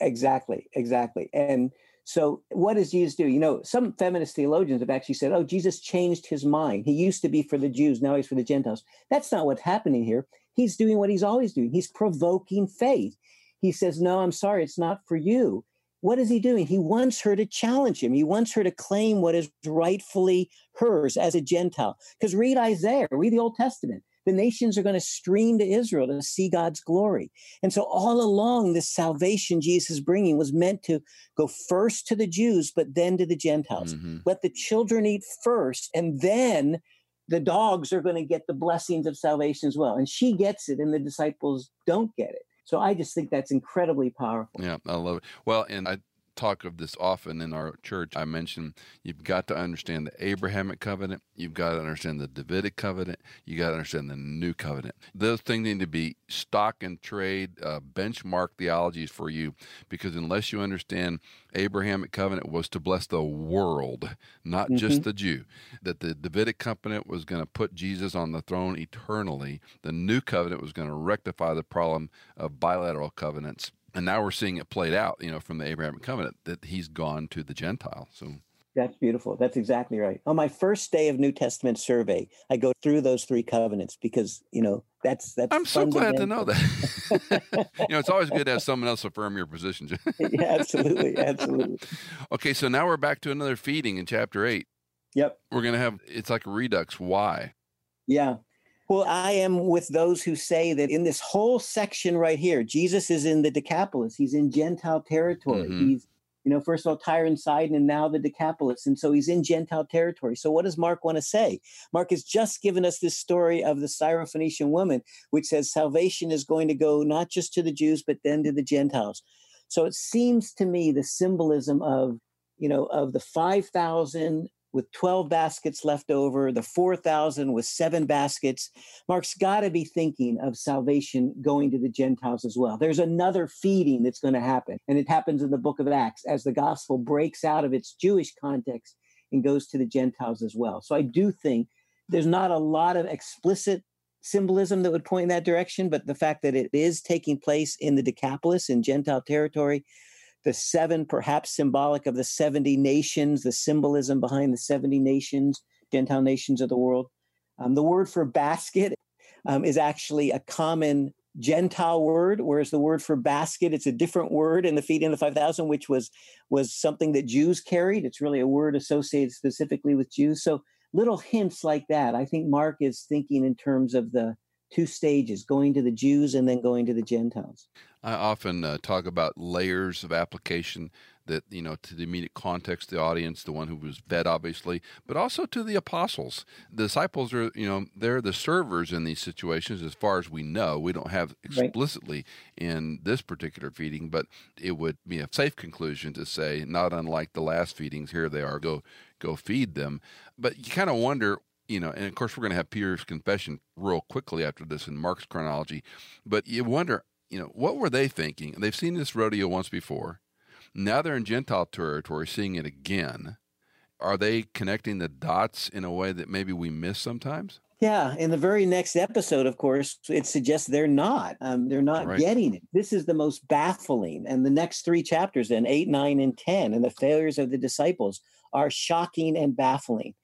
C: Exactly, exactly. And So, what does Jesus do? You know, some feminist theologians have actually said, oh, Jesus changed his mind. He used to be for the Jews, now he's for the Gentiles. That's not what's happening here. He's doing what he's always doing. He's provoking faith. He says, no, I'm sorry, it's not for you. What is he doing? He wants her to challenge him. He wants her to claim what is rightfully hers as a Gentile. Because read Isaiah, read the Old Testament the nations are going to stream to Israel to see God's glory. And so, all along, this salvation Jesus is bringing was meant to go first to the Jews, but then to the Gentiles. Mm-hmm. Let the children eat first, and then the dogs are going to get the blessings of salvation as well. And she gets it, and the disciples don't get it. So I just think that's incredibly powerful.
B: Yeah, I love it. Well, and I talk of this often in our church. I mentioned you've got to understand the Abrahamic covenant, you've got to understand the Davidic covenant, you got to understand the new covenant. Those things need to be stock and trade uh, benchmark theologies for you because unless you understand Abrahamic covenant was to bless the world, not mm-hmm. just the Jew, that the Davidic covenant was going to put Jesus on the throne eternally, the new covenant was going to rectify the problem of bilateral covenants and now we're seeing it played out, you know, from the Abrahamic covenant that he's gone to the Gentile. So
C: that's beautiful. That's exactly right. On my first day of New Testament survey, I go through those three covenants because you know that's that's.
B: I'm so glad to know that. you know, it's always good to have someone else affirm your position.
C: yeah, absolutely, absolutely.
B: Okay, so now we're back to another feeding in chapter eight.
C: Yep.
B: We're gonna have it's like a redux. Why?
C: Yeah. Well, I am with those who say that in this whole section right here, Jesus is in the Decapolis. He's in Gentile territory. Mm-hmm. He's, you know, first of all, Tyre and Sidon, and now the Decapolis. And so he's in Gentile territory. So what does Mark want to say? Mark has just given us this story of the Syrophoenician woman, which says salvation is going to go not just to the Jews, but then to the Gentiles. So it seems to me the symbolism of, you know, of the 5,000 with 12 baskets left over, the 4,000 with seven baskets. Mark's got to be thinking of salvation going to the Gentiles as well. There's another feeding that's going to happen. And it happens in the book of Acts as the gospel breaks out of its Jewish context and goes to the Gentiles as well. So I do think there's not a lot of explicit symbolism that would point in that direction, but the fact that it is taking place in the Decapolis in Gentile territory the seven, perhaps symbolic of the 70 nations, the symbolism behind the 70 nations, Gentile nations of the world. Um, the word for basket um, is actually a common Gentile word, whereas the word for basket, it's a different word in the feeding of the 5,000, which was, was something that Jews carried. It's really a word associated specifically with Jews. So little hints like that. I think Mark is thinking in terms of the two stages going to the Jews and then going to the Gentiles.
B: I often uh, talk about layers of application that, you know, to the immediate context, the audience, the one who was fed, obviously, but also to the apostles. The disciples are, you know, they're the servers in these situations as far as we know. We don't have explicitly right. in this particular feeding, but it would be a safe conclusion to say, not unlike the last feedings, here they are, go go feed them. But you kind of wonder you know, and of course, we're going to have Peter's confession real quickly after this in Mark's chronology. But you wonder, you know, what were they thinking? They've seen this rodeo once before. Now they're in Gentile territory, seeing it again. Are they connecting the dots in a way that maybe we miss sometimes?
C: Yeah, in the very next episode, of course, it suggests they're not. Um, they're not right. getting it. This is the most baffling. And the next three chapters, then eight, nine, and ten, and the failures of the disciples are shocking and baffling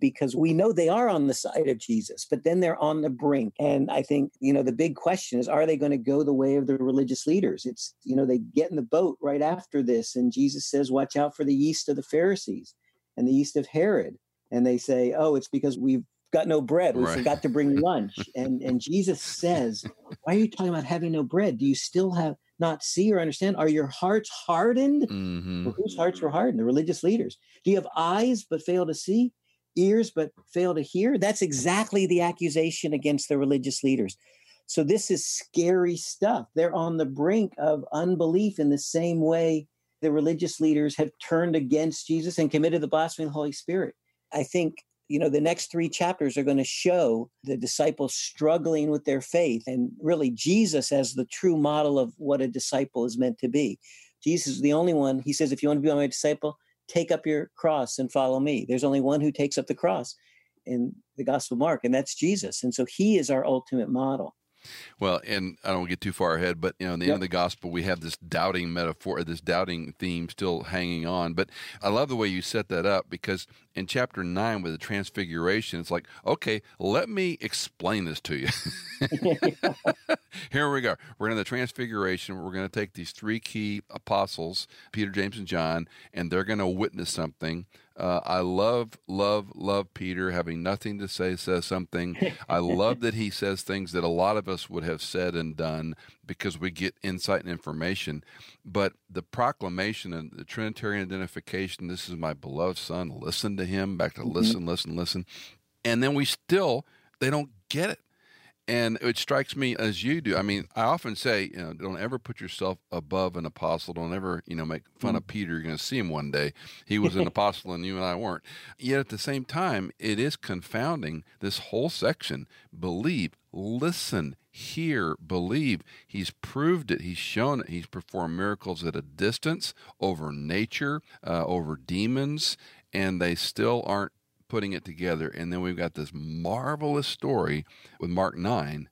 C: because we know they are on the side of Jesus, but then they're on the brink. And I think, you know, the big question is are they going to go the way of the religious leaders? It's, you know, they get in the boat right after this, and Jesus says, Watch out for the yeast of the Pharisees and the yeast of Herod. And they say, Oh, it's because we've got no bread. We right. forgot to bring lunch. and and Jesus says, Why are you talking about having no bread? Do you still have not see or understand? Are your hearts hardened? Mm-hmm. Well, whose hearts were hardened? The religious leaders. Do you have eyes but fail to see? Ears but fail to hear. That's exactly the accusation against the religious leaders. So this is scary stuff. They're on the brink of unbelief in the same way the religious leaders have turned against Jesus and committed the blasphemy of the Holy Spirit. I think you know the next three chapters are going to show the disciples struggling with their faith and really jesus as the true model of what a disciple is meant to be jesus is the only one he says if you want to be my disciple take up your cross and follow me. There's only one who takes up the cross in the Gospel Mark, and that's Jesus. And so he is our ultimate model.
B: Well, and I don't get too far ahead, but you know, in the yep. end of the gospel, we have this doubting metaphor, this doubting theme still hanging on. But I love the way you set that up because in chapter nine with the transfiguration, it's like, okay, let me explain this to you. Here we go. We're in the transfiguration. We're going to take these three key apostles, Peter, James, and John, and they're going to witness something. Uh, I love, love, love Peter having nothing to say, says something. I love that he says things that a lot of us would have said and done because we get insight and information. But the proclamation and the Trinitarian identification this is my beloved son, listen to him, back to mm-hmm. listen, listen, listen. And then we still, they don't get it and it strikes me as you do. I mean, I often say, you know, don't ever put yourself above an apostle. Don't ever, you know, make fun mm. of Peter. You're going to see him one day. He was an apostle, and you and I weren't. Yet at the same time, it is confounding. This whole section: believe, listen, hear, believe. He's proved it. He's shown it. He's performed miracles at a distance over nature, uh, over demons, and they still aren't putting it together. And then we've got this marvelous story with Mark 9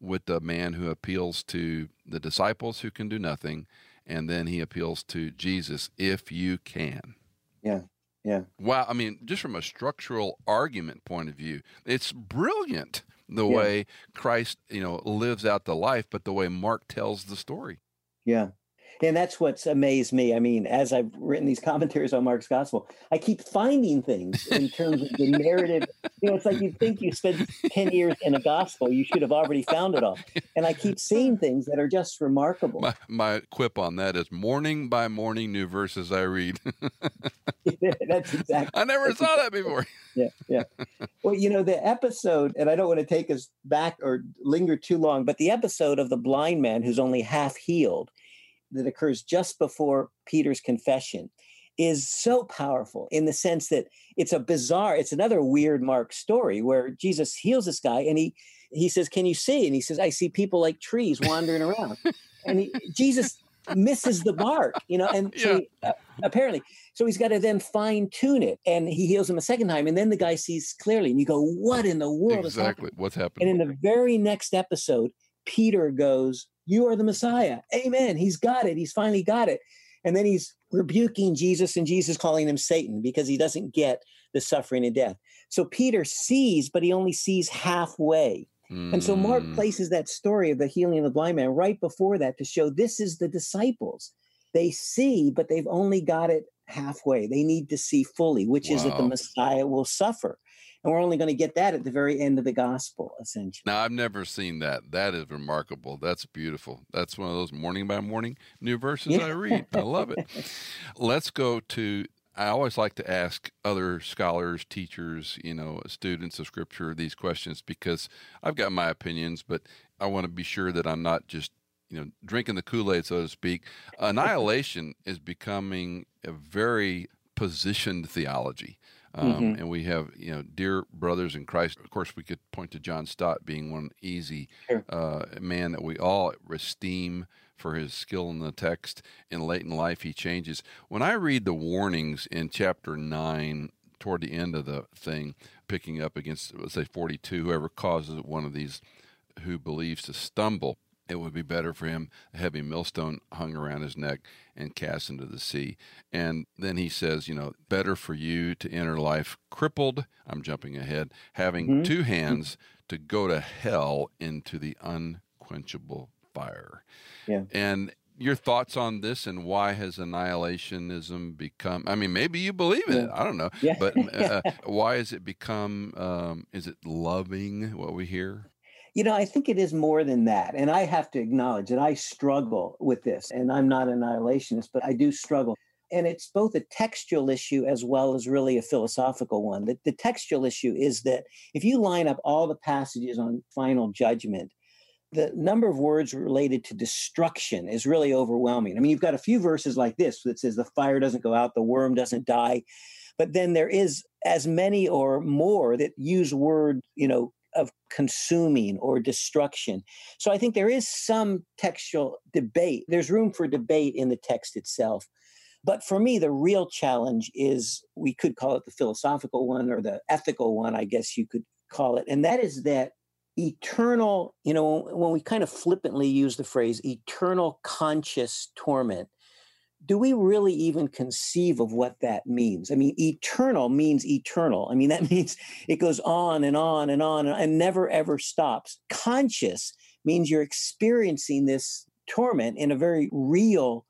B: with the man who appeals to the disciples who can do nothing. And then he appeals to Jesus, if you can.
C: Yeah. Yeah.
B: Wow. I mean, just from a structural argument point of view, it's brilliant the yeah. way Christ, you know, lives out the life, but the way Mark tells the story.
C: Yeah and that's what's amazed me. I mean, as I've written these commentaries on Mark's Gospel, I keep finding things in terms of the narrative. You know, it's like you think you spent 10 years in a gospel, you should have already found it all. And I keep seeing things that are just remarkable.
B: My, my quip on that is morning by morning, new verses I read.
C: that's exactly.
B: I never saw that before.
C: yeah, yeah. Well, you know, the episode, and I don't want to take us back or linger too long, but the episode of the blind man who's only half healed that occurs just before Peter's confession is so powerful in the sense that it's a bizarre, it's another weird Mark story where Jesus heals this guy and he he says, Can you see? And he says, I see people like trees wandering around. and he, Jesus misses the mark, you know, and so yeah. he, uh, apparently, so he's got to then fine tune it, and he heals him a second time, and then the guy sees clearly, and you go, "What in the world
B: exactly. is happening?" Exactly what's
C: happening? And in the very next episode, Peter goes, you are the Messiah. Amen. He's got it. He's finally got it. And then he's rebuking Jesus and Jesus calling him Satan because he doesn't get the suffering and death. So Peter sees, but he only sees halfway. Mm. And so Mark hmm. places that story of the healing of the blind man right before that to show this is the disciples. They see, but they've only got it halfway. They need to see fully, which wow. is that the Messiah will suffer and we're only going to get that at the very end of the gospel essentially
B: now i've never seen that that is remarkable that's beautiful that's one of those morning by morning new verses yeah. i read i love it let's go to I always like to ask other scholars, teachers, you know, students of scripture these questions because I've got my opinions, but I want to be sure that I'm not just, you know, drinking the Kool-Aid, so to speak. Annihilation is becoming a very positioned theology. Um, mm-hmm. And we have, you know, dear brothers in Christ. Of course, we could point to John Stott being one easy sure. uh, man that we all esteem for his skill in the text. In late in life, he changes. When I read the warnings in chapter nine, toward the end of the thing, picking up against, let's say, 42, whoever causes one of these who believes to stumble it would be better for him a heavy millstone hung around his neck and cast into the sea. And then he says, you know, better for you to enter life crippled. I'm jumping ahead, having mm-hmm. two hands to go to hell into the unquenchable fire. Yeah. And your thoughts on this and why has annihilationism become i mean maybe you believe in it i don't know yeah. but uh, why has it become um, is it loving what we hear
C: you know, I think it is more than that. And I have to acknowledge that I struggle with this. And I'm not an annihilationist, but I do struggle. And it's both a textual issue as well as really a philosophical one. The, the textual issue is that if you line up all the passages on final judgment, the number of words related to destruction is really overwhelming. I mean, you've got a few verses like this that says the fire doesn't go out, the worm doesn't die. But then there is as many or more that use word, you know, consuming or destruction. So I think there is some textual debate. There's room for debate in the text itself. But for me, the real challenge is we could call it the philosophical one or the ethical one, I guess you could call it. And that is that eternal, you know, when we kind of flippantly use the phrase eternal conscious torment, do we really even conceive of what that means? I mean, eternal means eternal. I mean, that means it goes on and on and on and never ever stops. Conscious means you're experiencing this torment in a very real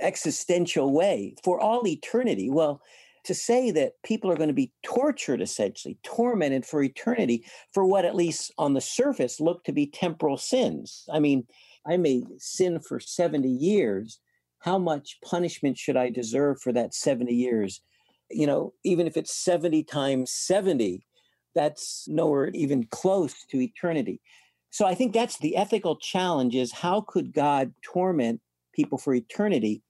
C: existential way for all eternity. Well, to say that people are going to be tortured essentially, tormented for eternity for what, at least on the surface, look to be temporal sins. I mean, I may sin for 70 years. How much punishment should I deserve for that 70 years? You know, even if it's 70 times 70, that's nowhere even close to eternity. So I think that's the ethical challenge is how could God torment people for eternity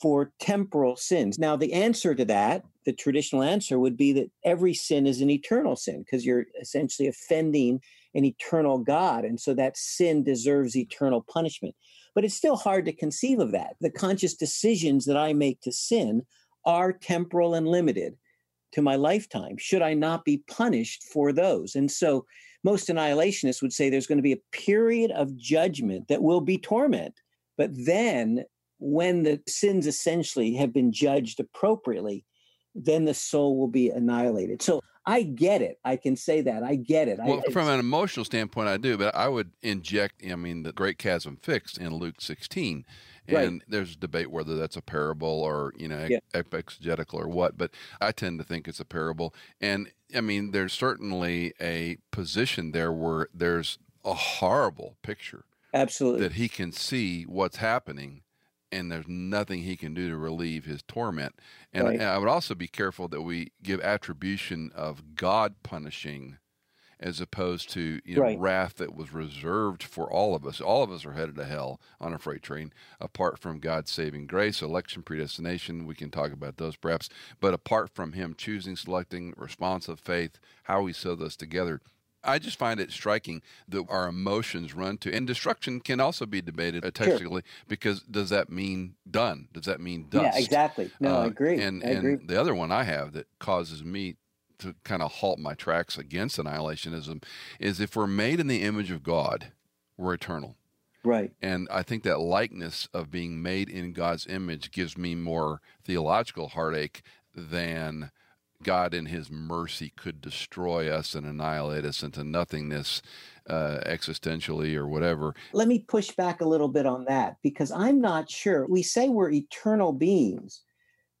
C: for temporal sins. Now, the answer to that, the traditional answer would be that every sin is an eternal sin because you're essentially offending an eternal God. And so that sin deserves eternal punishment. But it's still hard to conceive of that. The conscious decisions that I make to sin are temporal and limited to my lifetime. Should I not be punished for those? And so most annihilationists would say there's going to be a period of judgment that will be torment. But then when the sins essentially have been judged appropriately, then the soul will be annihilated. So I get it. I can say that. I get it.
B: Well,
C: I,
B: from an emotional standpoint, I do, but I would inject, I mean, the great chasm fixed in Luke 16. And right. there's debate whether that's a parable or, you know, yeah. exegetical or what, but I tend to think it's a parable. And I mean, there's certainly a position there where there's a horrible picture.
C: Absolutely.
B: That he can see what's happening and there's nothing he can do to relieve his torment. And, right. I, I would also be careful that we give attribution of God punishing as opposed to you know right. wrath that was reserved for all of us. All of us are headed to hell on a freight train. Apart from God's saving grace, election, predestination, we can talk about those perhaps. But apart from Him choosing, selecting, responsive faith, how He sew those together, I just find it striking that our emotions run to, and destruction can also be debated technically sure. because does that mean done? Does that mean dust?
C: Yeah, exactly. No, uh, I agree.
B: And
C: I
B: and
C: agree.
B: the other one I have that causes me to kind of halt my tracks against annihilationism is if we're made in the image of God, we're eternal.
C: Right.
B: And I think that likeness of being made in God's image gives me more theological heartache than God in his mercy could destroy us and annihilate us into nothingness uh, existentially or whatever.
C: Let me push back a little bit on that because I'm not sure. We say we're eternal beings,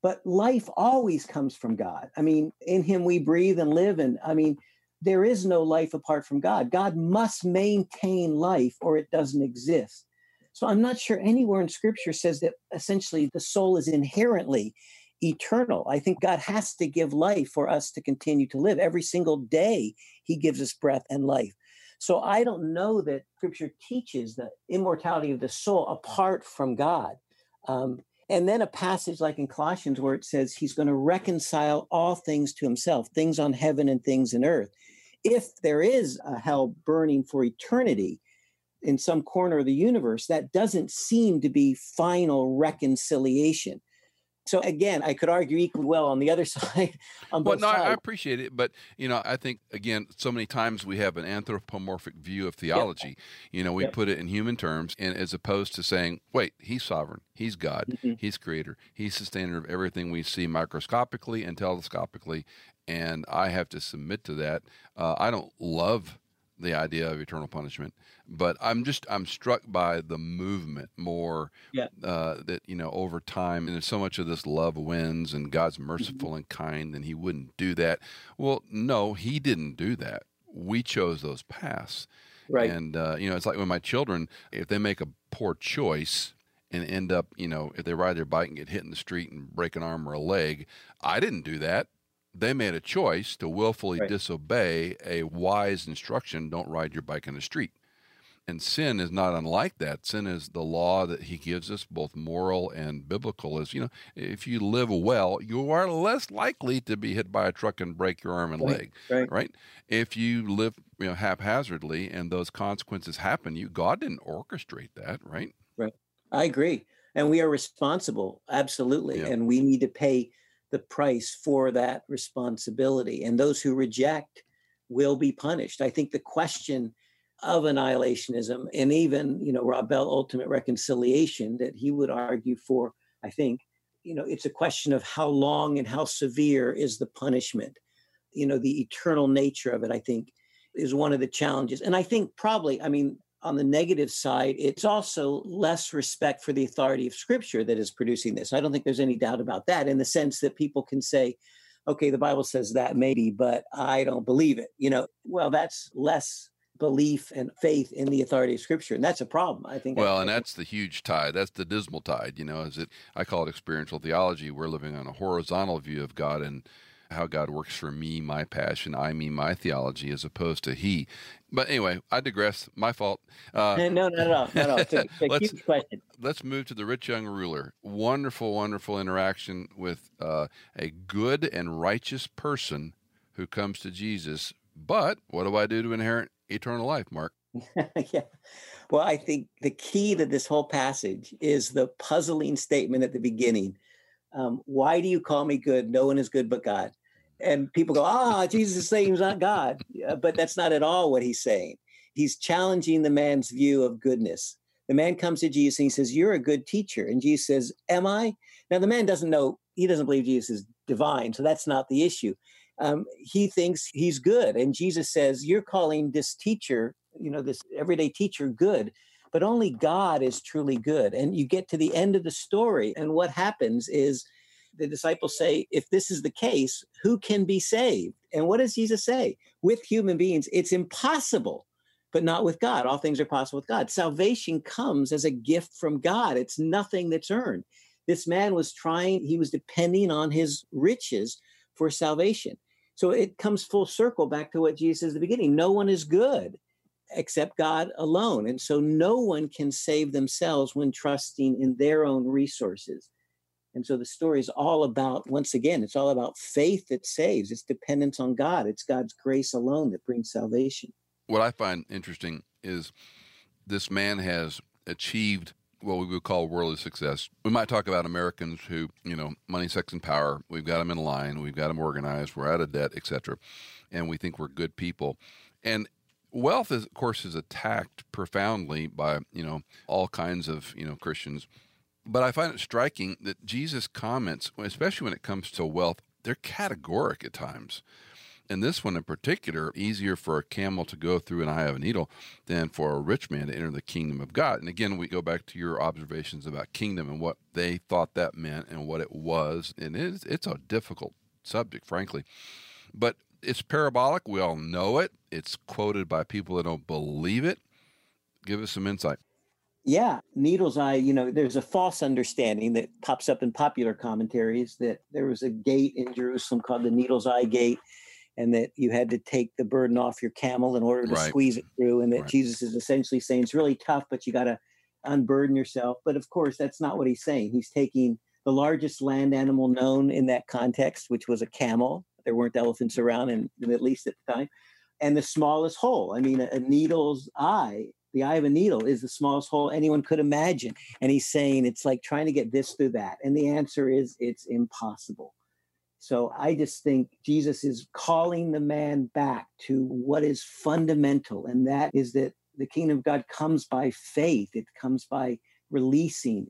C: but life always comes from God. I mean, in him we breathe and live. And I mean, there is no life apart from God. God must maintain life or it doesn't exist. So I'm not sure anywhere in scripture says that essentially the soul is inherently eternal. I think God has to give life for us to continue to live. Every single day, He gives us breath and life. So I don't know that Scripture teaches the immortality of the soul apart from God. Um, and then a passage like in Colossians where it says He's going to reconcile all things to Himself, things on heaven and things in earth. If there is a hell burning for eternity, in some corner of the universe, that doesn't seem to be final reconciliation. So again, I could argue equally well on the other side. On
B: well,
C: no,
B: sides. I appreciate it, but you know, I think again, so many times we have an anthropomorphic view of theology. Yep. You know, we yep. put it in human terms, and as opposed to saying, "Wait, He's sovereign, He's God, mm-hmm. He's Creator, He's sustainer of everything we see microscopically and telescopically," and I have to submit to that. Uh, I don't love the idea of eternal punishment but i'm just i'm struck by the movement more
C: yeah.
B: uh, that you know over time and there's so much of this love wins and god's mm-hmm. merciful mm-hmm. and kind and he wouldn't do that well no he didn't do that we chose those paths
C: right
B: and uh, you know it's like when my children if they make a poor choice and end up you know if they ride their bike and get hit in the street and break an arm or a leg i didn't do that they made a choice to willfully right. disobey a wise instruction don't ride your bike in the street. And sin is not unlike that. Sin is the law that he gives us, both moral and biblical. Is you know, if you live well, you are less likely to be hit by a truck and break your arm and
C: right.
B: leg.
C: Right.
B: right. If you live you know haphazardly and those consequences happen, you God didn't orchestrate that, right?
C: Right. I agree, and we are responsible, absolutely, yeah. and we need to pay the price for that responsibility. And those who reject will be punished. I think the question of annihilationism and even, you know, Rob Bell, ultimate reconciliation, that he would argue for, I think, you know, it's a question of how long and how severe is the punishment. You know, the eternal nature of it, I think, is one of the challenges. And I think probably, I mean, on the negative side, it's also less respect for the authority of Scripture that is producing this. I don't think there's any doubt about that in the sense that people can say, okay, the Bible says that maybe, but I don't believe it. You know, well, that's less belief and faith in the authority of scripture and that's a problem i think
B: well and that's the huge tide that's the dismal tide you know is it i call it experiential theology we're living on a horizontal view of god and how God works for me, my passion, I mean my theology, as opposed to He. But anyway, I digress. My fault.
C: Uh, no, no, no, no, no. It's a, it's a huge question.
B: Let's move to the rich young ruler. Wonderful, wonderful interaction with uh, a good and righteous person who comes to Jesus. But what do I do to inherit eternal life, Mark?
C: yeah. Well, I think the key to this whole passage is the puzzling statement at the beginning um, why do you call me good? No one is good but God. And people go, ah, Jesus is saying he's not God. but that's not at all what he's saying. He's challenging the man's view of goodness. The man comes to Jesus and he says, You're a good teacher. And Jesus says, Am I? Now, the man doesn't know, he doesn't believe Jesus is divine. So that's not the issue. Um, he thinks he's good. And Jesus says, You're calling this teacher, you know, this everyday teacher good but only God is truly good. And you get to the end of the story, and what happens is the disciples say, if this is the case, who can be saved? And what does Jesus say? With human beings, it's impossible, but not with God. All things are possible with God. Salvation comes as a gift from God, it's nothing that's earned. This man was trying, he was depending on his riches for salvation. So it comes full circle back to what Jesus says at the beginning no one is good except God alone. And so no one can save themselves when trusting in their own resources. And so the story is all about, once again, it's all about faith that saves. It's dependence on God. It's God's grace alone that brings salvation.
B: What I find interesting is this man has achieved what we would call worldly success. We might talk about Americans who, you know, money, sex, and power. We've got them in line. We've got them organized. We're out of debt, etc. And we think we're good people. And wealth is of course is attacked profoundly by you know all kinds of you know christians but i find it striking that jesus comments especially when it comes to wealth they're categoric at times and this one in particular easier for a camel to go through an eye of a needle than for a rich man to enter the kingdom of god and again we go back to your observations about kingdom and what they thought that meant and what it was and it's, it's a difficult subject frankly but it's parabolic. We all know it. It's quoted by people that don't believe it. Give us some insight.
C: Yeah, needle's eye, you know, there's a false understanding that pops up in popular commentaries that there was a gate in Jerusalem called the needle's eye gate and that you had to take the burden off your camel in order to right. squeeze it through and that right. Jesus is essentially saying it's really tough but you got to unburden yourself. But of course, that's not what he's saying. He's taking the largest land animal known in that context, which was a camel, there weren't elephants around in the Middle East at the time. And the smallest hole. I mean, a, a needle's eye, the eye of a needle is the smallest hole anyone could imagine. And he's saying it's like trying to get this through that. And the answer is it's impossible. So I just think Jesus is calling the man back to what is fundamental, and that is that the kingdom of God comes by faith, it comes by releasing.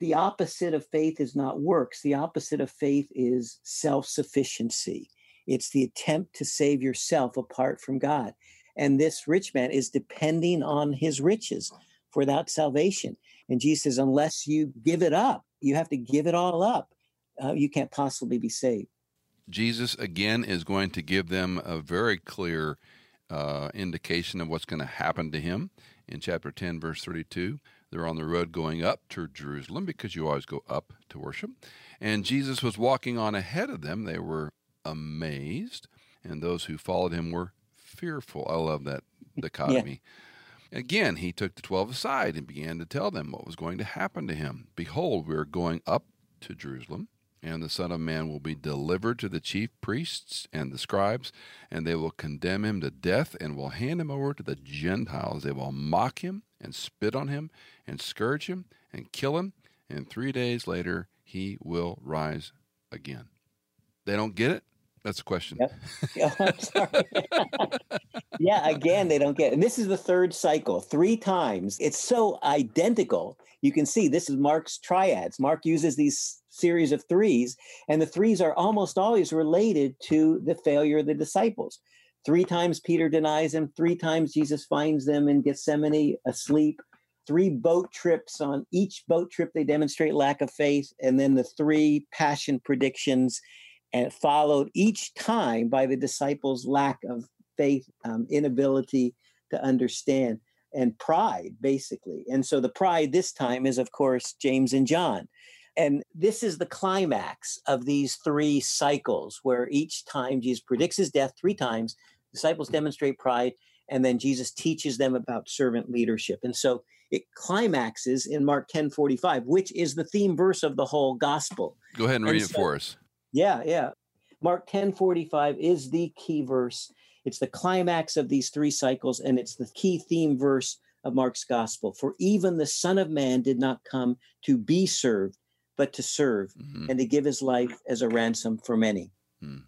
C: The opposite of faith is not works, the opposite of faith is self sufficiency. It's the attempt to save yourself apart from God. And this rich man is depending on his riches for that salvation. And Jesus says, unless you give it up, you have to give it all up. Uh, you can't possibly be saved.
B: Jesus, again, is going to give them a very clear uh, indication of what's going to happen to him in chapter 10, verse 32. They're on the road going up to Jerusalem because you always go up to worship. And Jesus was walking on ahead of them. They were amazed, and those who followed him were fearful. I love that dichotomy. Yeah. Again, he took the twelve aside and began to tell them what was going to happen to him. Behold, we are going up to Jerusalem, and the Son of Man will be delivered to the chief priests and the scribes, and they will condemn him to death and will hand him over to the Gentiles. They will mock him and spit on him and scourge him and kill him, and three days later he will rise again. They don't get it? That's a question.
C: Yep. Yeah, oh, I'm sorry. yeah, again, they don't get. And this is the third cycle, three times. It's so identical. You can see this is Mark's triads. Mark uses these series of threes, and the threes are almost always related to the failure of the disciples. Three times Peter denies him, three times Jesus finds them in Gethsemane asleep, three boat trips. On each boat trip, they demonstrate lack of faith, and then the three passion predictions, and followed each time by the disciples' lack of faith, um, inability to understand, and pride, basically. And so the pride this time is, of course, James and John. And this is the climax of these three cycles where each time Jesus predicts his death three times, disciples demonstrate pride, and then Jesus teaches them about servant leadership. And so it climaxes in Mark 10 45, which is the theme verse of the whole gospel.
B: Go ahead and, and read so, it for us.
C: Yeah, yeah. Mark 10:45 is the key verse. It's the climax of these three cycles, and it's the key theme verse of Mark's gospel. For even the Son of Man did not come to be served, but to serve mm-hmm. and to give his life as a ransom for many. Mm.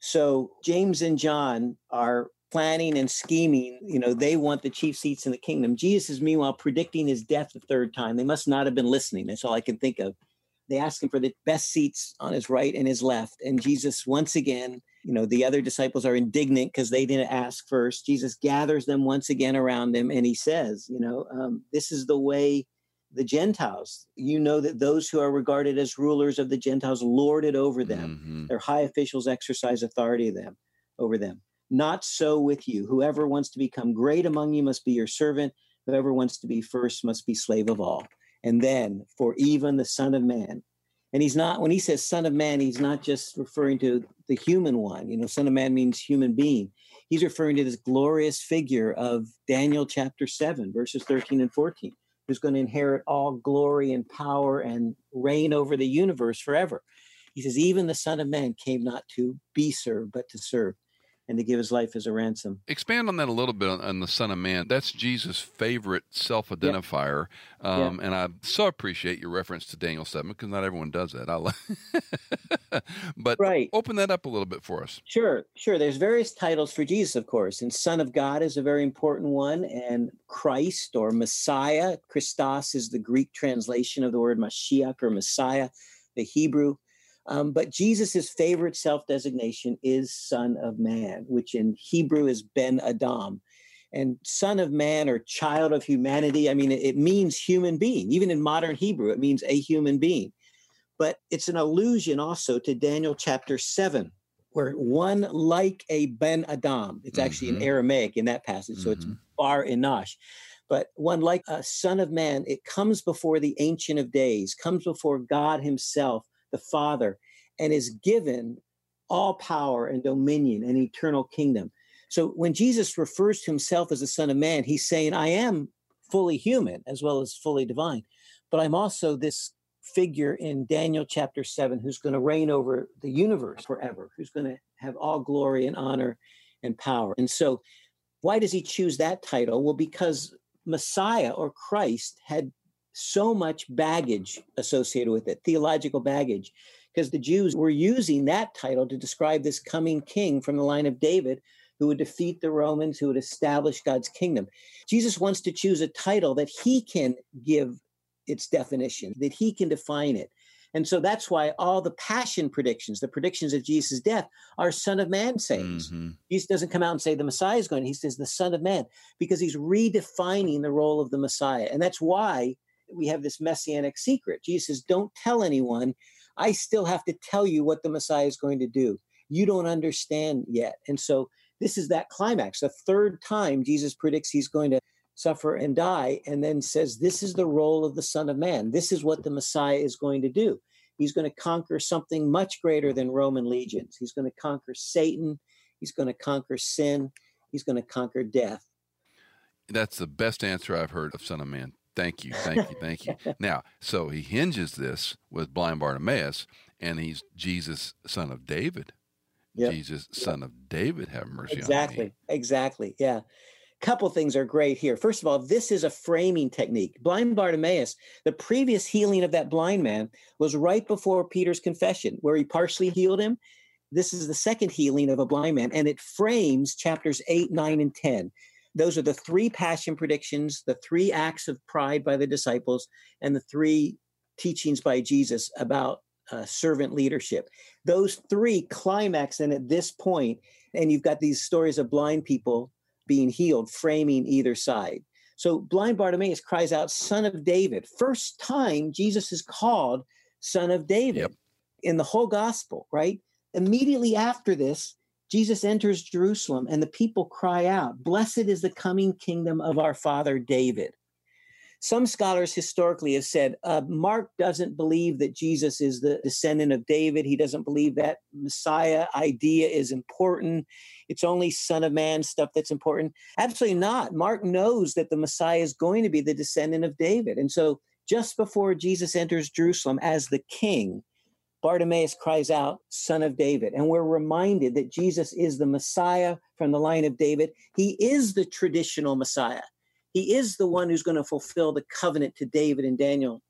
C: So James and John are planning and scheming. You know, they want the chief seats in the kingdom. Jesus is meanwhile predicting his death the third time. They must not have been listening. That's all I can think of. They ask him for the best seats on his right and his left. And Jesus, once again, you know, the other disciples are indignant because they didn't ask first. Jesus gathers them once again around him and he says, you know, um, this is the way the Gentiles. You know that those who are regarded as rulers of the Gentiles lord it over them. Mm-hmm. Their high officials exercise authority them over them. Not so with you. Whoever wants to become great among you must be your servant. Whoever wants to be first must be slave of all. And then, for even the Son of Man. And he's not, when he says Son of Man, he's not just referring to the human one. You know, Son of Man means human being. He's referring to this glorious figure of Daniel chapter 7, verses 13 and 14 who's going to inherit all glory and power and reign over the universe forever. He says, even the Son of Man came not to be served, but to serve and to give his life as a ransom.
B: Expand on that a little bit on the Son of Man. That's Jesus' favorite self identifier. Yeah. Um, yeah. And I so appreciate your reference to Daniel 7 because not everyone does that. I but right. open that up a little bit for us.
C: Sure, sure. There's various titles for Jesus, of course, and Son of God is a very important one, and Christ or Messiah. Christos is the Greek translation of the word Mashiach or Messiah, the Hebrew. Um, but Jesus' favorite self designation is Son of Man, which in Hebrew is Ben Adam. And Son of Man or child of humanity, I mean, it, it means human being. Even in modern Hebrew, it means a human being. But it's an allusion also to Daniel chapter 7, where one like a Ben Adam, it's actually mm-hmm. in Aramaic in that passage, so mm-hmm. it's Bar Enosh but one like a son of man, it comes before the Ancient of Days, comes before God Himself, the Father and is given all power and dominion and eternal kingdom. So when Jesus refers to himself as the Son of Man, he's saying, I am fully human as well as fully divine, but I'm also this figure in Daniel chapter 7 who's going to reign over the universe forever, who's going to have all glory and honor and power. And so, why does he choose that title? Well, because Messiah or Christ had so much baggage associated with it, theological baggage, because the Jews were using that title to describe this coming king from the line of David who would defeat the Romans, who would establish God's kingdom. Jesus wants to choose a title that he can give its definition, that he can define it. And so that's why all the passion predictions, the predictions of Jesus' death, are Son of Man sayings. Mm-hmm. Jesus doesn't come out and say the Messiah is going, he says the Son of Man, because he's redefining the role of the Messiah. And that's why we have this messianic secret. Jesus says, Don't tell anyone. I still have to tell you what the Messiah is going to do. You don't understand yet. And so this is that climax. The third time Jesus predicts he's going to suffer and die, and then says, This is the role of the Son of Man. This is what the Messiah is going to do. He's going to conquer something much greater than Roman legions. He's going to conquer Satan. He's going to conquer sin. He's going to conquer death.
B: That's the best answer I've heard of Son of Man. Thank you, thank you, thank you. now, so he hinges this with blind Bartimaeus, and he's Jesus, son of David. Yep. Jesus, son yep. of David, have mercy
C: exactly, on me. Exactly, exactly. Yeah. Couple things are great here. First of all, this is a framing technique. Blind Bartimaeus, the previous healing of that blind man was right before Peter's confession, where he partially healed him. This is the second healing of a blind man, and it frames chapters 8, 9, and 10. Those are the three passion predictions, the three acts of pride by the disciples, and the three teachings by Jesus about uh, servant leadership. Those three climax and at this point, and you've got these stories of blind people being healed, framing either side. So blind Bartimaeus cries out, Son of David. First time Jesus is called Son of David yep. in the whole gospel, right? Immediately after this, Jesus enters Jerusalem and the people cry out, Blessed is the coming kingdom of our father David. Some scholars historically have said uh, Mark doesn't believe that Jesus is the descendant of David. He doesn't believe that Messiah idea is important. It's only Son of Man stuff that's important. Absolutely not. Mark knows that the Messiah is going to be the descendant of David. And so just before Jesus enters Jerusalem as the king, Bartimaeus cries out, Son of David. And we're reminded that Jesus is the Messiah from the line of David. He is the traditional Messiah. He is the one who's going to fulfill the covenant to David and Daniel,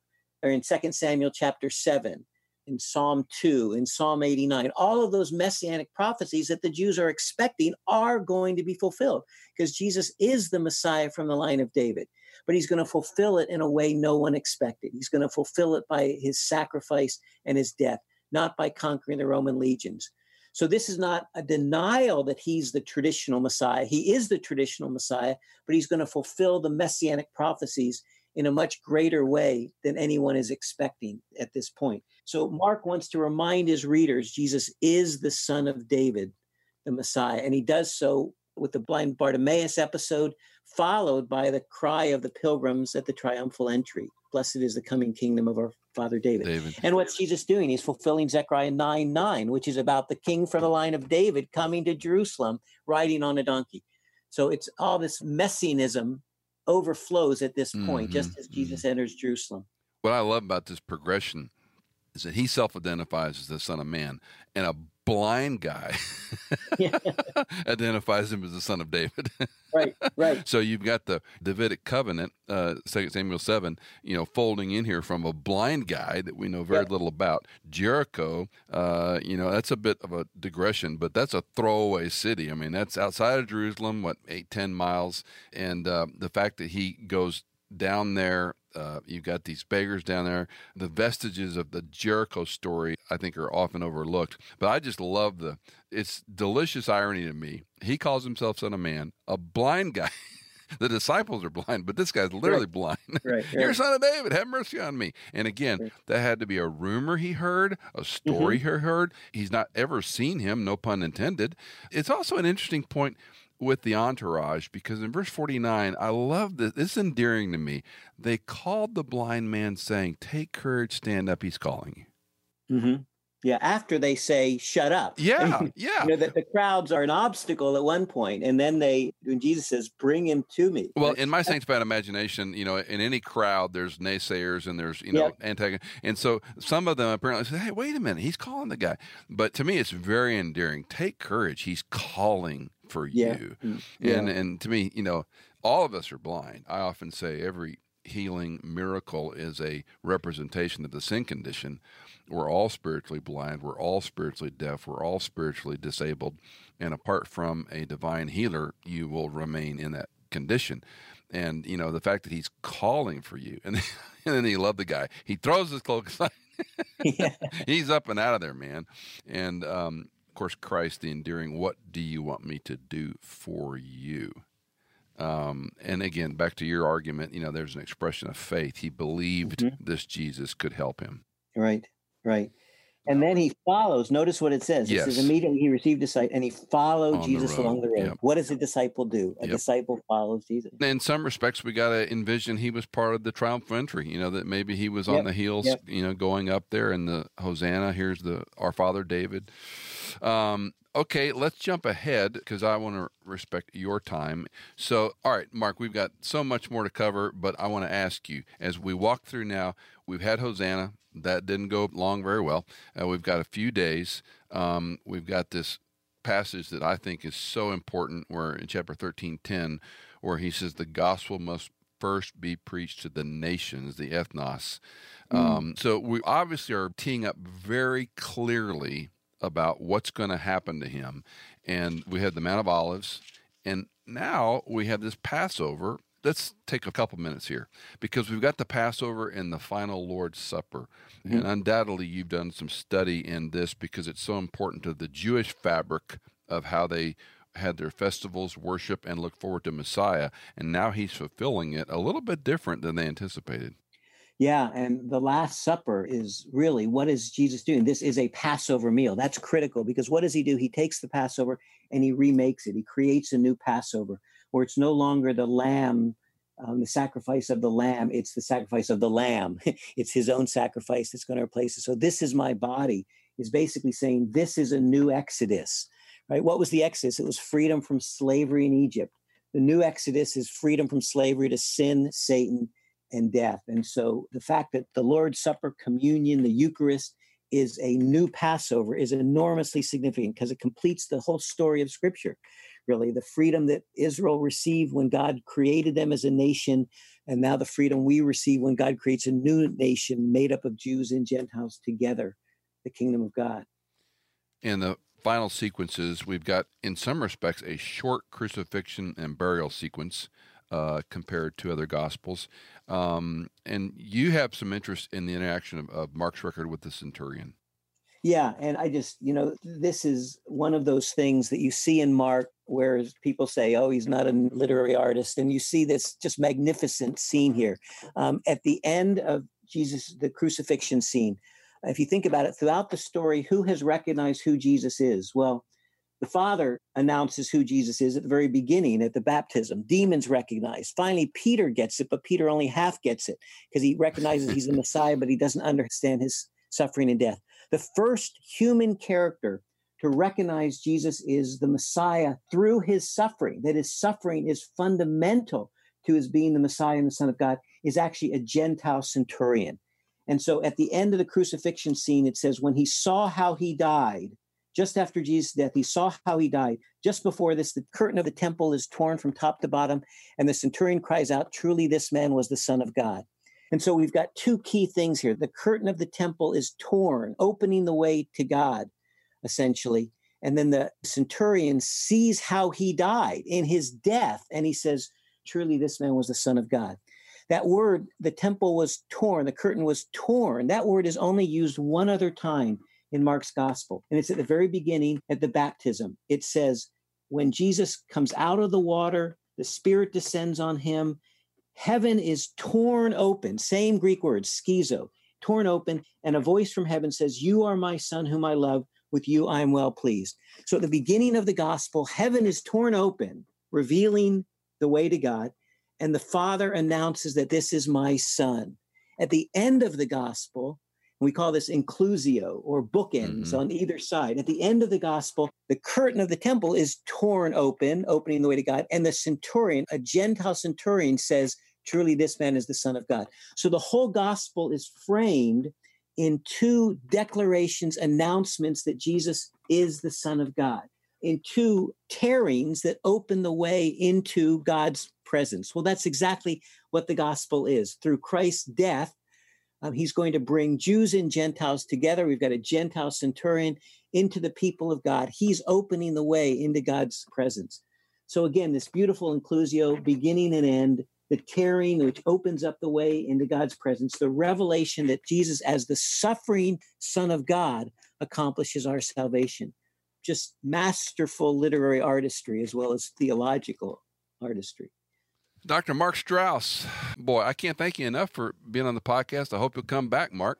C: or in 2 Samuel chapter 7, in Psalm 2, in Psalm 89. All of those messianic prophecies that the Jews are expecting are going to be fulfilled because Jesus is the Messiah from the line of David. But he's going to fulfill it in a way no one expected. He's going to fulfill it by his sacrifice and his death, not by conquering the Roman legions. So this is not a denial that he's the traditional Messiah. He is the traditional Messiah, but he's going to fulfill the messianic prophecies in a much greater way than anyone is expecting at this point. So Mark wants to remind his readers Jesus is the son of David, the Messiah, and he does so with the blind Bartimaeus episode, followed by the cry of the pilgrims at the triumphal entry. Blessed is the coming kingdom of our father David. David. And what's Jesus doing? He's fulfilling Zechariah 9 9, which is about the king from the line of David coming to Jerusalem riding on a donkey. So it's all this messianism overflows at this point, mm-hmm. just as Jesus mm-hmm. enters Jerusalem.
B: What I love about this progression is that he self identifies as the Son of Man, and a blind guy identifies him as the son of David.
C: right, right.
B: So you've got the Davidic covenant, uh, 2 Samuel 7, you know, folding in here from a blind guy that we know very little about. Jericho, uh, you know, that's a bit of a digression, but that's a throwaway city. I mean, that's outside of Jerusalem, what, eight, ten miles. And uh, the fact that he goes down there uh, you've got these beggars down there. The vestiges of the Jericho story, I think, are often overlooked. But I just love the. It's delicious irony to me. He calls himself son of man, a blind guy. the disciples are blind, but this guy's literally right. blind. Right, You're son of David. Have mercy on me. And again, right. that had to be a rumor he heard, a story mm-hmm. he heard. He's not ever seen him, no pun intended. It's also an interesting point with the entourage because in verse 49, I love this. This is endearing to me. They called the blind man, saying, Take courage, stand up, he's calling
C: you. Mm-hmm. Yeah, after they say, Shut up.
B: Yeah, yeah.
C: you know, the, the, crowds are an obstacle at one point, and then they, when Jesus says, Bring him to me.
B: Well, in my sanctified imagination, you know, in any crowd, there's naysayers and there's, you know, yep. antagonists. And so some of them apparently say, Hey, wait a minute, he's calling the guy. But to me, it's very endearing. Take courage, he's calling for yeah. you. Mm, yeah. And and to me, you know, all of us are blind. I often say every healing miracle is a representation of the sin condition. We're all spiritually blind, we're all spiritually deaf, we're all spiritually disabled, and apart from a divine healer, you will remain in that condition. And you know, the fact that he's calling for you and, and then he loved the guy. He throws his cloak aside. yeah. He's up and out of there, man. And um, course, Christ, the endearing, what do you want me to do for you? Um, and again, back to your argument, you know, there's an expression of faith. He believed mm-hmm. this Jesus could help him.
C: Right, right. And then he follows. Notice what it says. Yes. It says immediately he received a sight and he followed On Jesus the along the road. Yep. What does a disciple do? A yep. disciple follows Jesus.
B: In some respects, we got to envision he was part of the triumphal entry. You know that maybe he was yep. on the heels, you know, going up there and the Hosanna. Here's the our Father David. Um, okay, let's jump ahead because I want to respect your time. So, all right, Mark, we've got so much more to cover, but I want to ask you as we walk through now, we've had Hosanna. That didn't go long very well. Uh, we've got a few days. Um, we've got this passage that I think is so important where in chapter 13 10, where he says, The gospel must first be preached to the nations, the ethnos. Mm. Um, so we obviously are teeing up very clearly about what's going to happen to him. And we had the Mount of Olives, and now we have this Passover. Let's take a couple minutes here because we've got the Passover and the final Lord's Supper. Mm-hmm. And undoubtedly, you've done some study in this because it's so important to the Jewish fabric of how they had their festivals, worship, and look forward to Messiah. And now he's fulfilling it a little bit different than they anticipated.
C: Yeah, and the Last Supper is really what is Jesus doing? This is a Passover meal. That's critical because what does he do? He takes the Passover and he remakes it. He creates a new Passover where it's no longer the lamb, um, the sacrifice of the lamb, it's the sacrifice of the lamb. it's his own sacrifice that's going to replace it. So, this is my body, is basically saying this is a new Exodus, right? What was the Exodus? It was freedom from slavery in Egypt. The new Exodus is freedom from slavery to sin, Satan, and death. And so the fact that the Lord's Supper, communion, the Eucharist is a new Passover is enormously significant because it completes the whole story of Scripture. Really, the freedom that Israel received when God created them as a nation, and now the freedom we receive when God creates a new nation made up of Jews and Gentiles together, the kingdom of God.
B: In the final sequences, we've got, in some respects, a short crucifixion and burial sequence uh, compared to other gospels. Um, and you have some interest in the interaction of, of Mark's record with the centurion.
C: Yeah, and I just, you know, this is one of those things that you see in Mark where people say, oh, he's not a literary artist. And you see this just magnificent scene here. Um, at the end of Jesus, the crucifixion scene, if you think about it, throughout the story, who has recognized who Jesus is? Well, the Father announces who Jesus is at the very beginning at the baptism. Demons recognize. Finally, Peter gets it, but Peter only half gets it because he recognizes he's the Messiah, but he doesn't understand his suffering and death. The first human character to recognize Jesus is the Messiah through his suffering, that his suffering is fundamental to his being the Messiah and the Son of God, is actually a Gentile centurion. And so at the end of the crucifixion scene, it says, when he saw how he died, just after Jesus' death, he saw how he died. Just before this, the curtain of the temple is torn from top to bottom, and the centurion cries out, Truly, this man was the Son of God. And so we've got two key things here. The curtain of the temple is torn, opening the way to God, essentially. And then the centurion sees how he died in his death, and he says, Truly, this man was the Son of God. That word, the temple was torn, the curtain was torn. That word is only used one other time in Mark's gospel. And it's at the very beginning at the baptism. It says, when Jesus comes out of the water, the Spirit descends on him, heaven is torn open. Same Greek word, schizo, torn open. And a voice from heaven says, You are my son whom I love. With you I am well pleased. So at the beginning of the gospel, heaven is torn open, revealing the way to God. And the Father announces that this is my son. At the end of the gospel, we call this inclusio or bookends mm-hmm. on either side. At the end of the gospel, the curtain of the temple is torn open, opening the way to God. And the centurion, a Gentile centurion, says, Truly, this man is the Son of God. So the whole gospel is framed in two declarations, announcements that Jesus is the Son of God, in two tearings that open the way into God's presence. Well, that's exactly what the gospel is. Through Christ's death, um, he's going to bring Jews and Gentiles together. We've got a Gentile centurion into the people of God. He's opening the way into God's presence. So, again, this beautiful inclusio, beginning and end, the tearing which opens up the way into God's presence, the revelation that Jesus, as the suffering Son of God, accomplishes our salvation. Just masterful literary artistry as well as theological artistry.
B: Dr. Mark Strauss. Boy, I can't thank you enough for being on the podcast. I hope you'll come back, Mark.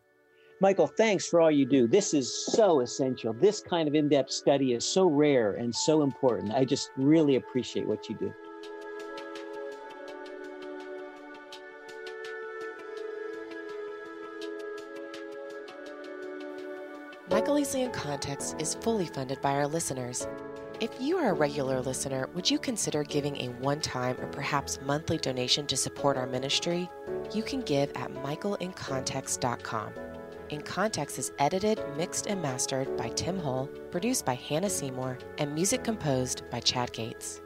C: Michael, thanks for all you do. This is so essential. This kind of in depth study is so rare and so important. I just really appreciate what you do.
A: Michael Easley in Context is fully funded by our listeners. If you are a regular listener, would you consider giving a one time or perhaps monthly donation to support our ministry? You can give at michaelincontext.com. In Context is edited, mixed, and mastered by Tim Hull, produced by Hannah Seymour, and music composed by Chad Gates.